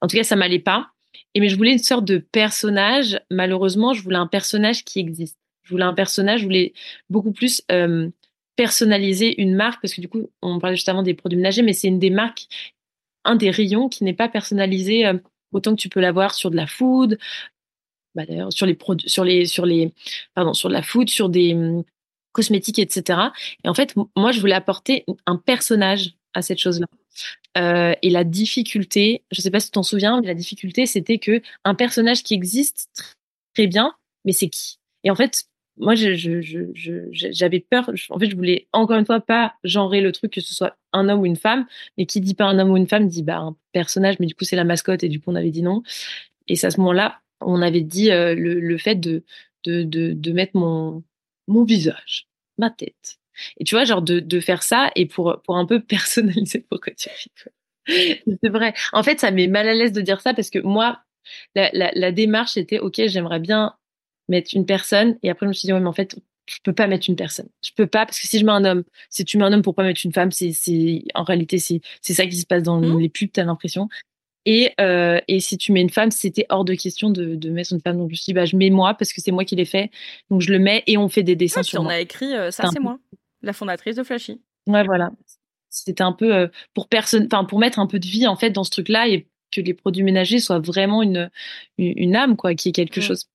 En tout cas, ça m'allait pas. Et mais je voulais une sorte de personnage. Malheureusement, je voulais un personnage qui existe. Je voulais un personnage, je voulais beaucoup plus euh, personnaliser une marque, parce que du coup, on parlait justement des produits ménagers, mais c'est une des marques, un des rayons qui n'est pas personnalisé euh, autant que tu peux l'avoir sur de la food, bah d'ailleurs sur les produits, sur les, sur les, pardon, sur la food, sur des hum, cosmétiques, etc. Et en fait, moi, je voulais apporter un personnage à cette chose-là. Euh, et la difficulté, je sais pas si tu t'en souviens, mais la difficulté, c'était que un personnage qui existe très bien, mais c'est qui? Et en fait, moi, j'avais peur. En fait, je voulais encore une fois pas genrer le truc que ce soit un homme ou une femme. Mais qui dit pas un homme ou une femme dit bah un personnage. Mais du coup, c'est la mascotte et du coup, on avait dit non. Et c'est à ce moment-là, on avait dit euh, le, fait de, mettre mon visage, ma tête. Et tu vois, genre de, faire ça et pour pour un peu personnaliser pourquoi tu C'est vrai. En fait, ça met mal à l'aise de dire ça parce que moi, la démarche était ok, j'aimerais bien mettre une personne. Et après, je me suis dit, ouais, mais en fait, je peux pas mettre une personne. Je peux pas, parce que si je mets un homme, si tu mets un homme pour pas mettre une femme, c'est, c'est, en réalité, c'est, c'est ça qui se passe dans mmh. les pubs, t'as l'impression. Et, euh, et si tu mets une femme, c'était hors de question de, de mettre une femme. Donc je me suis dit, bah, je mets moi parce que c'est moi qui l'ai fait. Donc je le mets et on fait des dessins sur on moi. On a écrit, euh, ça c'est moi, la fondatrice de Flashy. Ouais, voilà. C'était un peu euh, pour personne, enfin pour mettre un peu de vie en fait dans ce truc-là et que les produits ménagers soient vraiment une, une, âme, quoi, qui est quelque mmh. chose.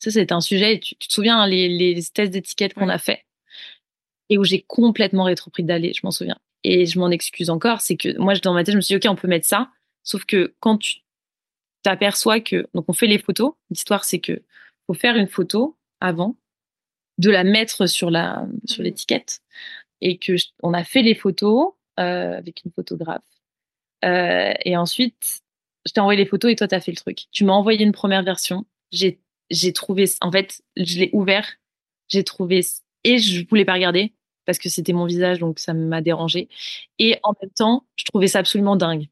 Ça, c'était un sujet. Tu, te souviens, hein, les, les, tests d'étiquette qu'on a fait et où j'ai complètement rétropris d'aller, je m'en souviens. Et je m'en excuse encore. C'est que moi, dans ma tête, je me suis dit, OK, on peut mettre ça. Sauf que quand tu t'aperçois que, donc on fait les photos. L'histoire, c'est que faut faire une photo avant, de la mettre sur la, sur mmh. l'étiquette et que on a fait les photos euh, avec une photographe. Euh, et ensuite, je t'ai envoyé les photos et toi, tu as fait le truc. Tu m'as envoyé une première version. J'ai j'ai trouvé, en fait, je l'ai ouvert, j'ai trouvé, et je voulais pas regarder parce que c'était mon visage, donc ça m'a dérangé. Et en même temps, je trouvais ça absolument dingue.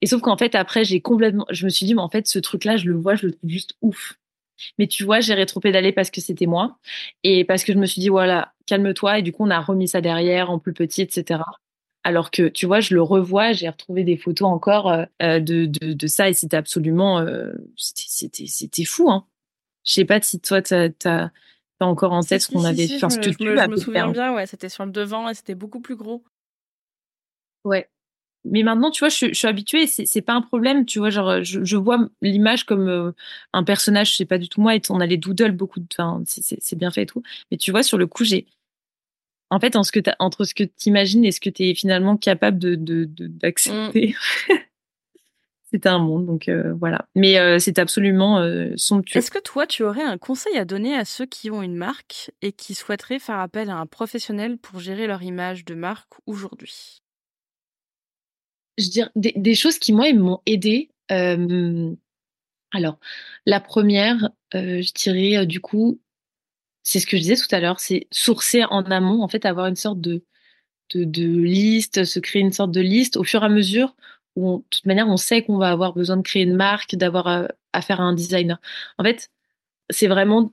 Et sauf qu'en fait, après, j'ai complètement, je me suis dit, mais en fait, ce truc-là, je le vois, je le trouve juste ouf. Mais tu vois, j'ai rétropédalé parce que c'était moi et parce que je me suis dit, voilà, calme-toi. Et du coup, on a remis ça derrière en plus petit, etc. Alors que, tu vois, je le revois, j'ai retrouvé des photos encore euh, de, de, de, ça et c'était absolument, euh, c'était fou, hein. Je sais pas si toi, tu as, encore en tête ce qu'on avait fait. je, me, souviens bien, ouais, c'était sur le devant et c'était beaucoup plus gros. Ouais. Mais maintenant, tu vois, je, suis habituée, c'est pas un problème, tu vois, genre, je, vois l'image comme euh, un personnage, je sais pas du tout moi, et on a les doodles beaucoup de, enfin, c'est bien fait et tout. Mais tu vois, sur le coup, j'ai, en fait, ce que entre ce que tu imagines et ce que tu es finalement capable de d'accepter. De, mmh. c'était un monde, donc euh, voilà. Mais euh, c'est absolument euh, somptueux. Est-ce que toi, tu aurais un conseil à donner à ceux qui ont une marque et qui souhaiteraient faire appel à un professionnel pour gérer leur image de marque aujourd'hui? Je dirais des, choses qui moi m'ont aidé. alors, la première, je dirais du coup, c'est ce que je disais tout à l'heure, c'est sourcer en amont, en fait, avoir une sorte de, de, de liste, se créer une sorte de liste au fur et à mesure où de toute manière on sait qu'on va avoir besoin de créer une marque, d'avoir euh, affaire à un designer. En fait, c'est vraiment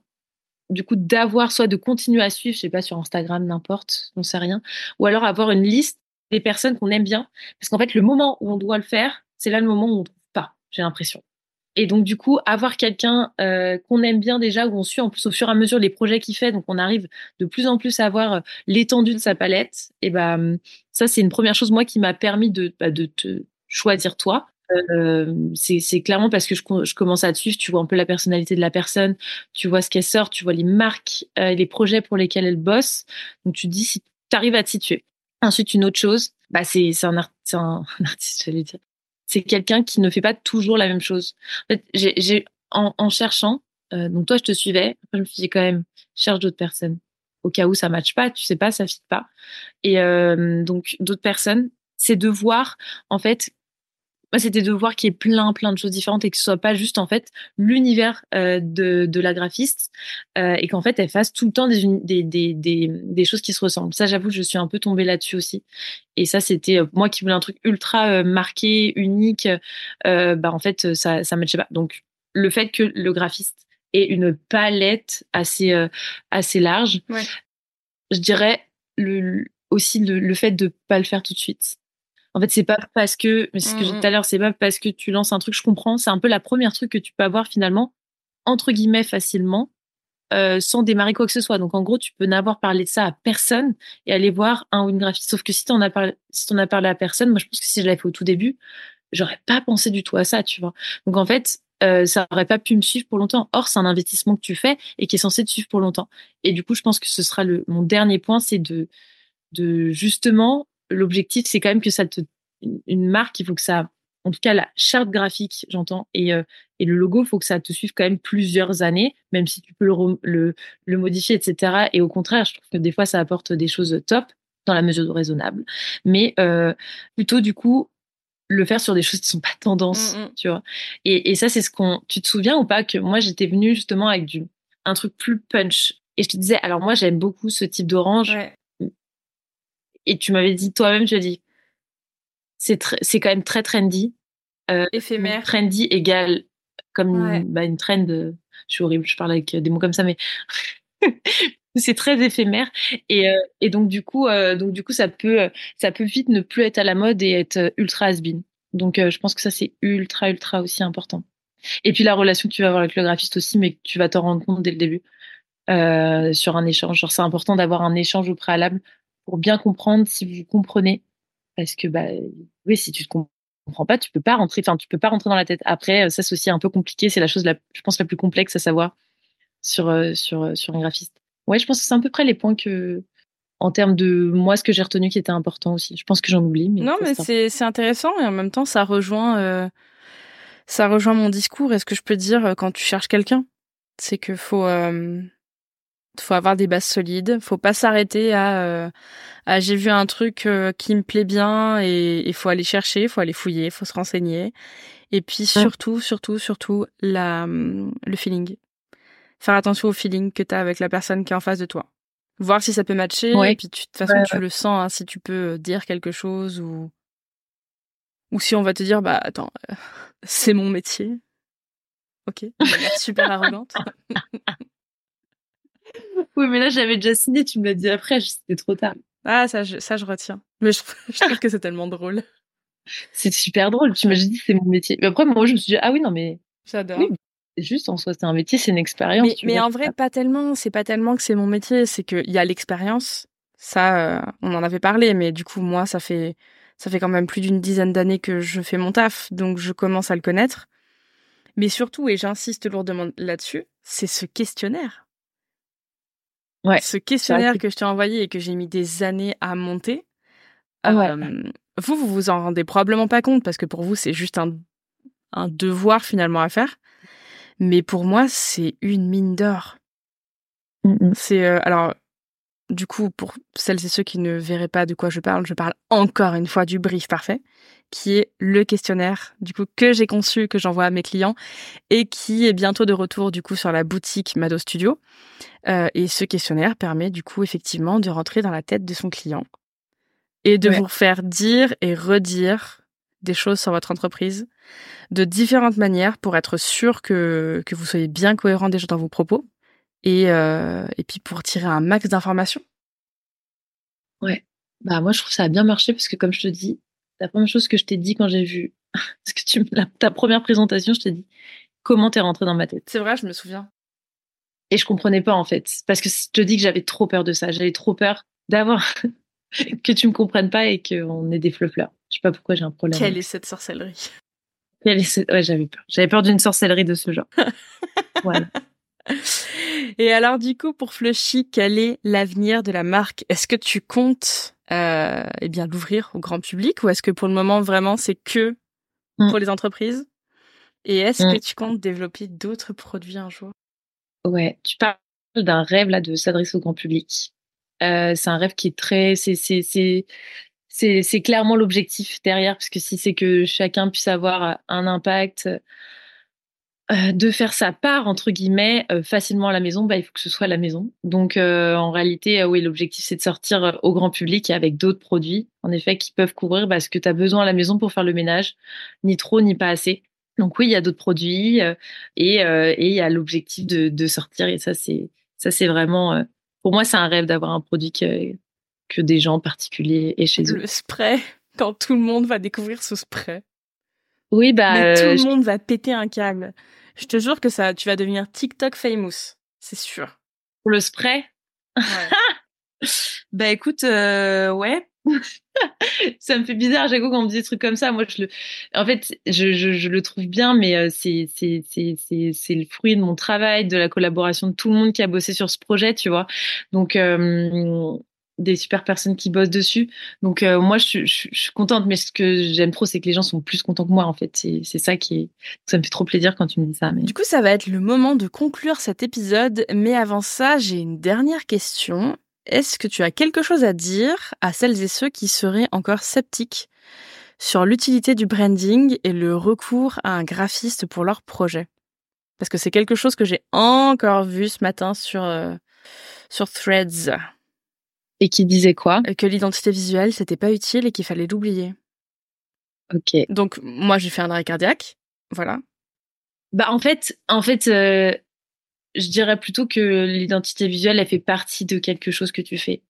du coup d'avoir soit de continuer à suivre, je sais pas sur Instagram, n'importe, on sait rien, ou alors avoir une liste des personnes qu'on aime bien, parce qu'en fait le moment où on doit le faire, c'est là le moment où on trouve pas, j'ai l'impression. Et donc du coup, avoir quelqu'un euh, qu'on aime bien déjà, où on suit en plus au fur et à mesure les projets qu'il fait, donc on arrive de plus en plus à voir euh, l'étendue de sa palette. Et ben ça c'est une première chose moi qui m'a permis de bah, de te choisir toi. Euh, c'est clairement parce que je, commence à te suivre, tu vois un peu la personnalité de la personne, tu vois ce qu'elle sort, tu vois les marques, euh, les projets pour lesquels elle bosse. Donc tu te dis si tu arrives à te situer. Ensuite, une autre chose, bah c'est un, art, un, un artiste, dire. C'est quelqu'un qui ne fait pas toujours la même chose. En fait, en, cherchant, euh, donc toi je te suivais, je me suis dit quand même, cherche d'autres personnes au cas où ça matche pas, tu sais pas, ça fit pas. Et donc d'autres personnes, c'est de voir en fait moi, c'était de voir qu'il y ait plein, plein de choses différentes et que ce soit pas juste en fait l'univers euh, de, de la graphiste euh, et qu'en fait elle fasse tout le temps des, des, des, des, des choses qui se ressemblent. Ça, j'avoue, je suis un peu tombée là-dessus aussi. Et ça, c'était euh, moi qui voulais un truc ultra marqué, unique. Bah en fait, ça, ça matchait pas. Donc, le fait que le graphiste ait une palette assez, assez large, ouais. je dirais le, aussi le, le fait de pas le faire tout de suite en fait, c'est pas parce que, mais c'est ce que j'ai dit mmh, tout à mmh. l'heure, c'est pas parce que tu lances un truc, je comprends. C'est un peu la première truc que tu peux avoir finalement, entre guillemets, facilement, euh, sans démarrer quoi que ce soit. Donc, en gros, tu peux n'avoir parlé de ça à personne et aller voir un ou une graphiste. Sauf que si t'en as parlé, si t'en as parlé à personne, moi, je pense que si je l'avais fait au tout début, j'aurais pas pensé du tout à ça, tu vois. Donc, en fait, euh, ça aurait pas pu me suivre pour longtemps. Or, c'est un investissement que tu fais et qui est censé te suivre pour longtemps. Et du coup, je pense que ce sera le, mon dernier point, c'est de, de justement l'objectif, c'est quand même que ça te une marque, il faut que ça en tout cas la charte graphique, j'entends, et, euh, et le logo, il faut que ça te suive quand même plusieurs années, même si tu peux le, le, le, modifier, etc. Et au contraire, je trouve que des fois, ça apporte des choses top dans la mesure raisonnable. Mais euh, plutôt, du coup, le faire sur des choses qui sont pas tendance, mmh, mmh. tu vois. Et, et ça, c'est ce qu'on. Tu te souviens ou pas que moi, j'étais venue justement avec du un truc plus punch? Et je te disais, alors moi, j'aime beaucoup ce type d'orange. Et tu m'avais dit toi-même, as dit, c'est c'est quand même très trendy. Euh, Éphémère. Trendy égale comme une, bah, une trend. je suis horrible, je parle avec des mots comme ça, mais c'est très éphémère et, euh, et donc du coup euh, donc du coup ça peut ça peut vite ne plus être à la mode et être ultra has-been. Donc je pense que ça c'est ultra ultra aussi important. Et puis la relation que tu vas avoir avec le graphiste aussi, mais que tu vas t'en rendre compte dès le début euh, sur un échange. Genre c'est important d'avoir un échange au préalable pour bien comprendre si vous comprenez, parce que bah oui si tu te comprends pas, tu peux pas rentrer, enfin tu peux pas rentrer dans la tête. Après ça c'est aussi un peu compliqué, c'est la chose la, je pense la plus complexe à savoir sur sur sur un graphiste. Ouais, je pense que c'est à peu près les points que, en termes de moi, ce que j'ai retenu qui était important aussi. Je pense que j'en oublie. Mais non, mais c'est, c'est intéressant et en même temps, ça rejoint, euh, ça rejoint mon discours. Et ce que je peux dire euh, quand tu cherches quelqu'un, c'est que faut, euh, faut avoir des bases solides. Faut pas s'arrêter à, à j'ai vu un truc qui me plaît bien et il faut aller chercher, faut aller fouiller, il faut se renseigner. Et puis surtout, surtout, surtout, la, le feeling faire attention au feeling que tu as avec la personne qui est en face de toi. Voir si ça peut matcher, et puis de toute façon, tu le sens, hein, si tu peux euh, dire quelque chose ou ou si on va te dire, bah attends, euh, c'est mon métier. Ok, super arrogante. oui, mais là, j'avais déjà signé, tu me l'as dit après, c'était trop tard. Ah, ça, je, ça, je retiens. Mais je, trouve que c'est tellement drôle. C'est super drôle. Tu m'as dit, c'est mon métier. Mais après, moi, je me suis dit, ah oui, non, mais. J'adore juste en soi, c'est un métier, c'est une expérience. Mais, en vrai, pas tellement. C'est pas tellement que c'est mon métier, c'est qu'il y a l'expérience. Ça, euh, on en avait parlé, mais du coup, moi, ça fait ça fait quand même plus d'une dizaine d'années que je fais mon taf, donc je commence à le connaître. Mais surtout, et j'insiste lourdement là-dessus, c'est ce questionnaire. Ouais. Ce questionnaire que je t'ai envoyé et que j'ai mis des années à monter. Euh, vous, vous vous en rendez probablement pas compte parce que pour vous, c'est juste un, un devoir finalement à faire. Mais pour moi, c'est une mine d'or. C'est euh, alors du coup pour celles et ceux qui ne verraient pas de quoi je parle, je parle encore une fois du brief parfait, qui est le questionnaire du coup que j'ai conçu, que j'envoie à mes clients et qui est bientôt de retour du coup sur la boutique Mado Studio. Euh, et ce questionnaire permet du coup effectivement de rentrer dans la tête de son client et de vous faire dire et redire des choses sur votre entreprise de différentes manières pour être sûr que, que vous soyez bien cohérent déjà dans vos propos et, euh, et puis pour tirer un max d'informations. Ouais, bah moi je trouve que ça a bien marché parce que comme je te dis, la première chose que je t'ai dit quand j'ai vu parce que tu, ta première présentation, je t'ai dit comment t'es rentré dans ma tête. C'est vrai, je me souviens. Et je comprenais pas en fait parce que je te dis que j'avais trop peur de ça, j'avais trop peur d'avoir que tu me comprennes pas et qu'on ait des fleurs. Je sais pas pourquoi j'ai un problème. Quelle est cette sorcellerie? Ouais, j'avais peur. J'avais peur d'une sorcellerie de ce genre. voilà. Et alors du coup, pour Flushy, quel est l'avenir de la marque? Est-ce que tu comptes euh, eh bien l'ouvrir au grand public ou est-ce que pour le moment vraiment c'est que mm. pour les entreprises? Et est-ce mm. que tu comptes développer d'autres produits un jour? Ouais, tu parles d'un rêve là de s'adresser au grand public. Euh, c'est un rêve qui est très, c'est c'est c'est c'est clairement l'objectif derrière, parce que si c'est que chacun puisse avoir un impact, euh, de faire sa part entre guillemets euh, facilement à la maison, bah, il faut que ce soit à la maison. Donc euh, en réalité, oui, l'objectif c'est de sortir au grand public et avec d'autres produits, en effet, qui peuvent couvrir bah, ce que tu as besoin à la maison pour faire le ménage, ni trop ni pas assez. Donc oui, il y a d'autres produits et il y a l'objectif de, de sortir et ça c'est ça c'est vraiment pour moi c'est un rêve d'avoir un produit que que des gens particuliers et chez eux. Le spray, quand tout le monde va découvrir ce spray. Oui, bah. Mais tout le monde va péter un câble. Je te jure que ça, tu vas devenir TikTok famous. C'est sûr. Pour le spray? Ouais. bah écoute, euh, ouais. ça me fait bizarre, Jago, quand on me dit des trucs comme ça. Moi, je le, en fait, je, je, je le trouve bien, mais euh, c'est, c'est, c'est, c'est, c'est le fruit de mon travail, de la collaboration de tout le monde qui a bossé sur ce projet, tu vois. Donc, euh, des super personnes qui bossent dessus. Donc moi, je, suis contente, mais ce que j'aime trop, c'est que les gens sont plus contents que moi. En fait, c'est ça qui ça me fait trop plaisir quand tu me dis ça. Du coup, ça va être le moment de conclure cet épisode. Mais avant ça, j'ai une dernière question. Est-ce que tu as quelque chose à dire à celles et ceux qui seraient encore sceptiques sur l'utilité du branding et le recours à un graphiste pour leur projet? Parce que c'est quelque chose que j'ai encore vu ce matin sur, euh, sur Threads. Et qui disait quoi? Euh, Que l'identité visuelle, c'était pas utile et qu'il fallait l'oublier. Ok. Donc, moi, j'ai fait un arrêt cardiaque. Voilà. Bah, en fait, en fait euh, je dirais plutôt que l'identité visuelle, elle fait partie de quelque chose que tu fais.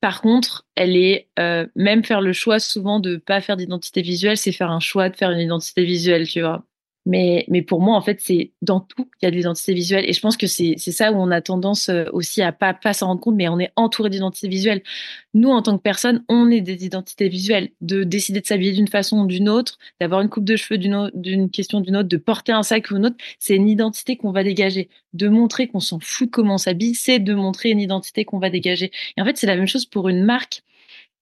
Par contre, elle est euh, même faire le choix souvent de pas faire d'identité visuelle, c'est faire un choix de faire une identité visuelle, tu vois. Mais, pour moi, en fait, c'est dans tout qu'il y a de l'identité visuelle. Et je pense que c'est ça où on a tendance euh, aussi à pas, pas s'en rendre compte, mais on est entouré d'identité visuelle. Nous, en tant que personne, on est des identités visuelles. De décider de s'habiller d'une façon ou d'une autre, d'avoir une coupe de cheveux d'une question d'une autre, de porter un sac ou une autre, c'est une identité qu'on va dégager. De montrer qu'on s'en fout de comment on s'habille, c'est de montrer une identité qu'on va dégager. Et en fait, c'est la même chose pour une marque.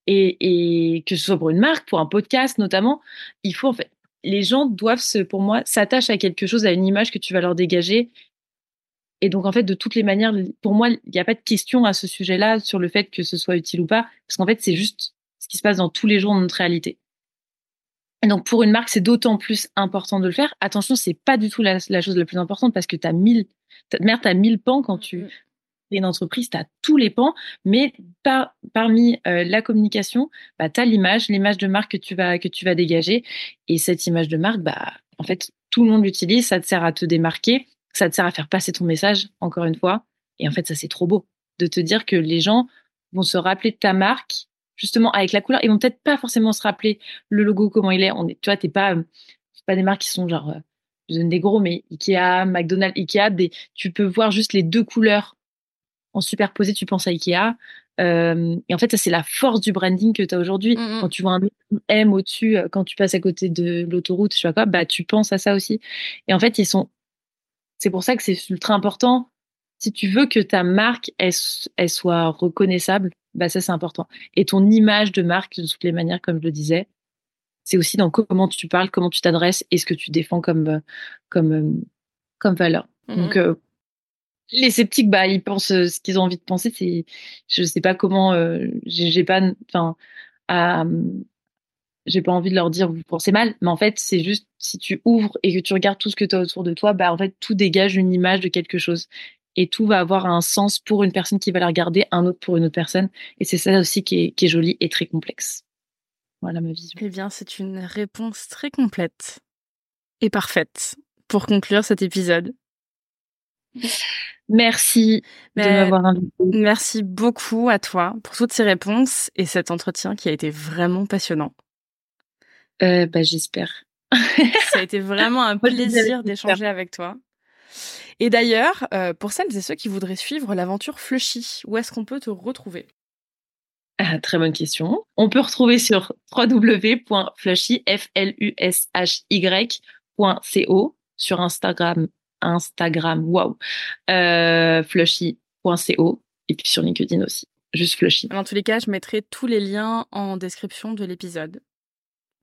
Et, que ce soit pour une marque, pour un podcast notamment, il faut en fait les gens doivent, se, pour moi, s'attachent à quelque chose, à une image que tu vas leur dégager. Et donc, en fait, de toutes les manières, pour moi, il n'y a pas de question à ce sujet-là sur le fait que ce soit utile ou pas, parce qu'en fait, c'est juste ce qui se passe dans tous les jours de notre réalité. Et donc, pour une marque, c'est d'autant plus important de le faire. Attention, c'est pas du tout la, chose la plus importante parce que tu as mille, merde, t'as mille pans quand tu, mmh une entreprise, tu as tous les pans, mais par, parmi euh, la communication, bah, tu as l'image, l'image de marque que tu, vas, que tu vas dégager. Et cette image de marque, bah, en fait, tout le monde l'utilise, ça te sert à te démarquer, ça te sert à faire passer ton message, encore une fois. Et en fait, ça, c'est trop beau de te dire que les gens vont se rappeler de ta marque, justement, avec la couleur. Ils vont peut-être pas forcément se rappeler le logo, comment il est. On est tu vois, t'es pas, euh, pas des marques qui sont genre, euh, je donne des gros, mais Ikea, McDonald's, Ikea, des, tu peux voir juste les deux couleurs en superposé, tu penses à Ikea. Euh, et en fait, ça, c'est la force du branding que tu as aujourd'hui. Mm, mm. Quand tu vois un M au-dessus, euh, quand tu passes à côté de l'autoroute, sais pas quoi, bah, tu penses à ça aussi. Et en fait, ils sont. C'est pour ça que c'est ultra important. Si tu veux que ta marque, elle, soit reconnaissable, bah, ça, c'est important. Et ton image de marque, de toutes les manières, comme je le disais, c'est aussi dans comment tu parles, comment tu t'adresses et ce que tu défends comme, euh, comme, comme valeur. Mm, Donc, les sceptiques, bah, ils pensent euh, ce qu'ils ont envie de penser. C'est, je sais pas comment, euh, j'ai pas, enfin, j'ai pas envie de leur dire vous pensez mal, mais en fait, c'est juste si tu ouvres et que tu regardes tout ce que tu as autour de toi, bah, en fait, tout dégage une image de quelque chose. Et tout va avoir un sens pour une personne qui va la regarder, un autre pour une autre personne. Et c'est ça aussi qui est, qui est joli et très complexe. Voilà ma vision. Eh bien, c'est une réponse très complète et parfaite pour conclure cet épisode. Merci de m'avoir invité. Merci beaucoup à toi pour toutes ces réponses et cet entretien qui a été vraiment passionnant. Euh, bah, j'espère. Ça a été vraiment un plaisir d'échanger avec toi. Et d'ailleurs, euh, pour celles et ceux qui voudraient suivre l'aventure Flushy, où est-ce qu'on peut te retrouver? Ah, Très bonne question. On peut retrouver sur www.flushy.co sur Instagram Instagram, wow, euh, flushy.co et puis sur LinkedIn aussi, juste flushy. Dans tous les cas, je mettrai tous les liens en description de l'épisode.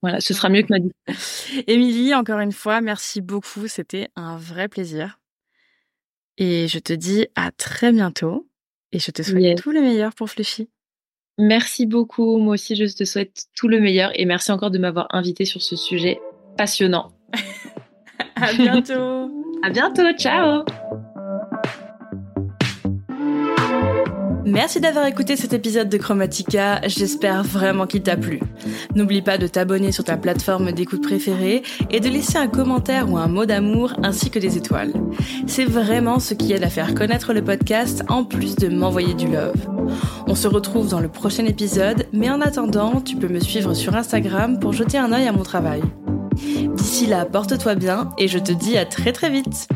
Voilà, ce sera mieux que ma Émilie, encore une fois, merci beaucoup. C'était un vrai plaisir. Et je te dis à très bientôt. Et je te souhaite tout le meilleur pour Flushy. Merci beaucoup. Moi aussi, je te souhaite tout le meilleur. Et merci encore de m'avoir invité sur ce sujet passionnant. à bientôt. À bientôt, ciao Merci d'avoir écouté cet épisode de Chromatica, j'espère vraiment qu'il t'a plu. N'oublie pas de t'abonner sur ta plateforme d'écoute préférée et de laisser un commentaire ou un mot d'amour ainsi que des étoiles. C'est vraiment ce qui aide à faire connaître le podcast en plus de m'envoyer du love. On se retrouve dans le prochain épisode, mais en attendant, tu peux me suivre sur Instagram pour jeter un œil à mon travail. D'ici là, porte-toi bien et je te dis à très très vite.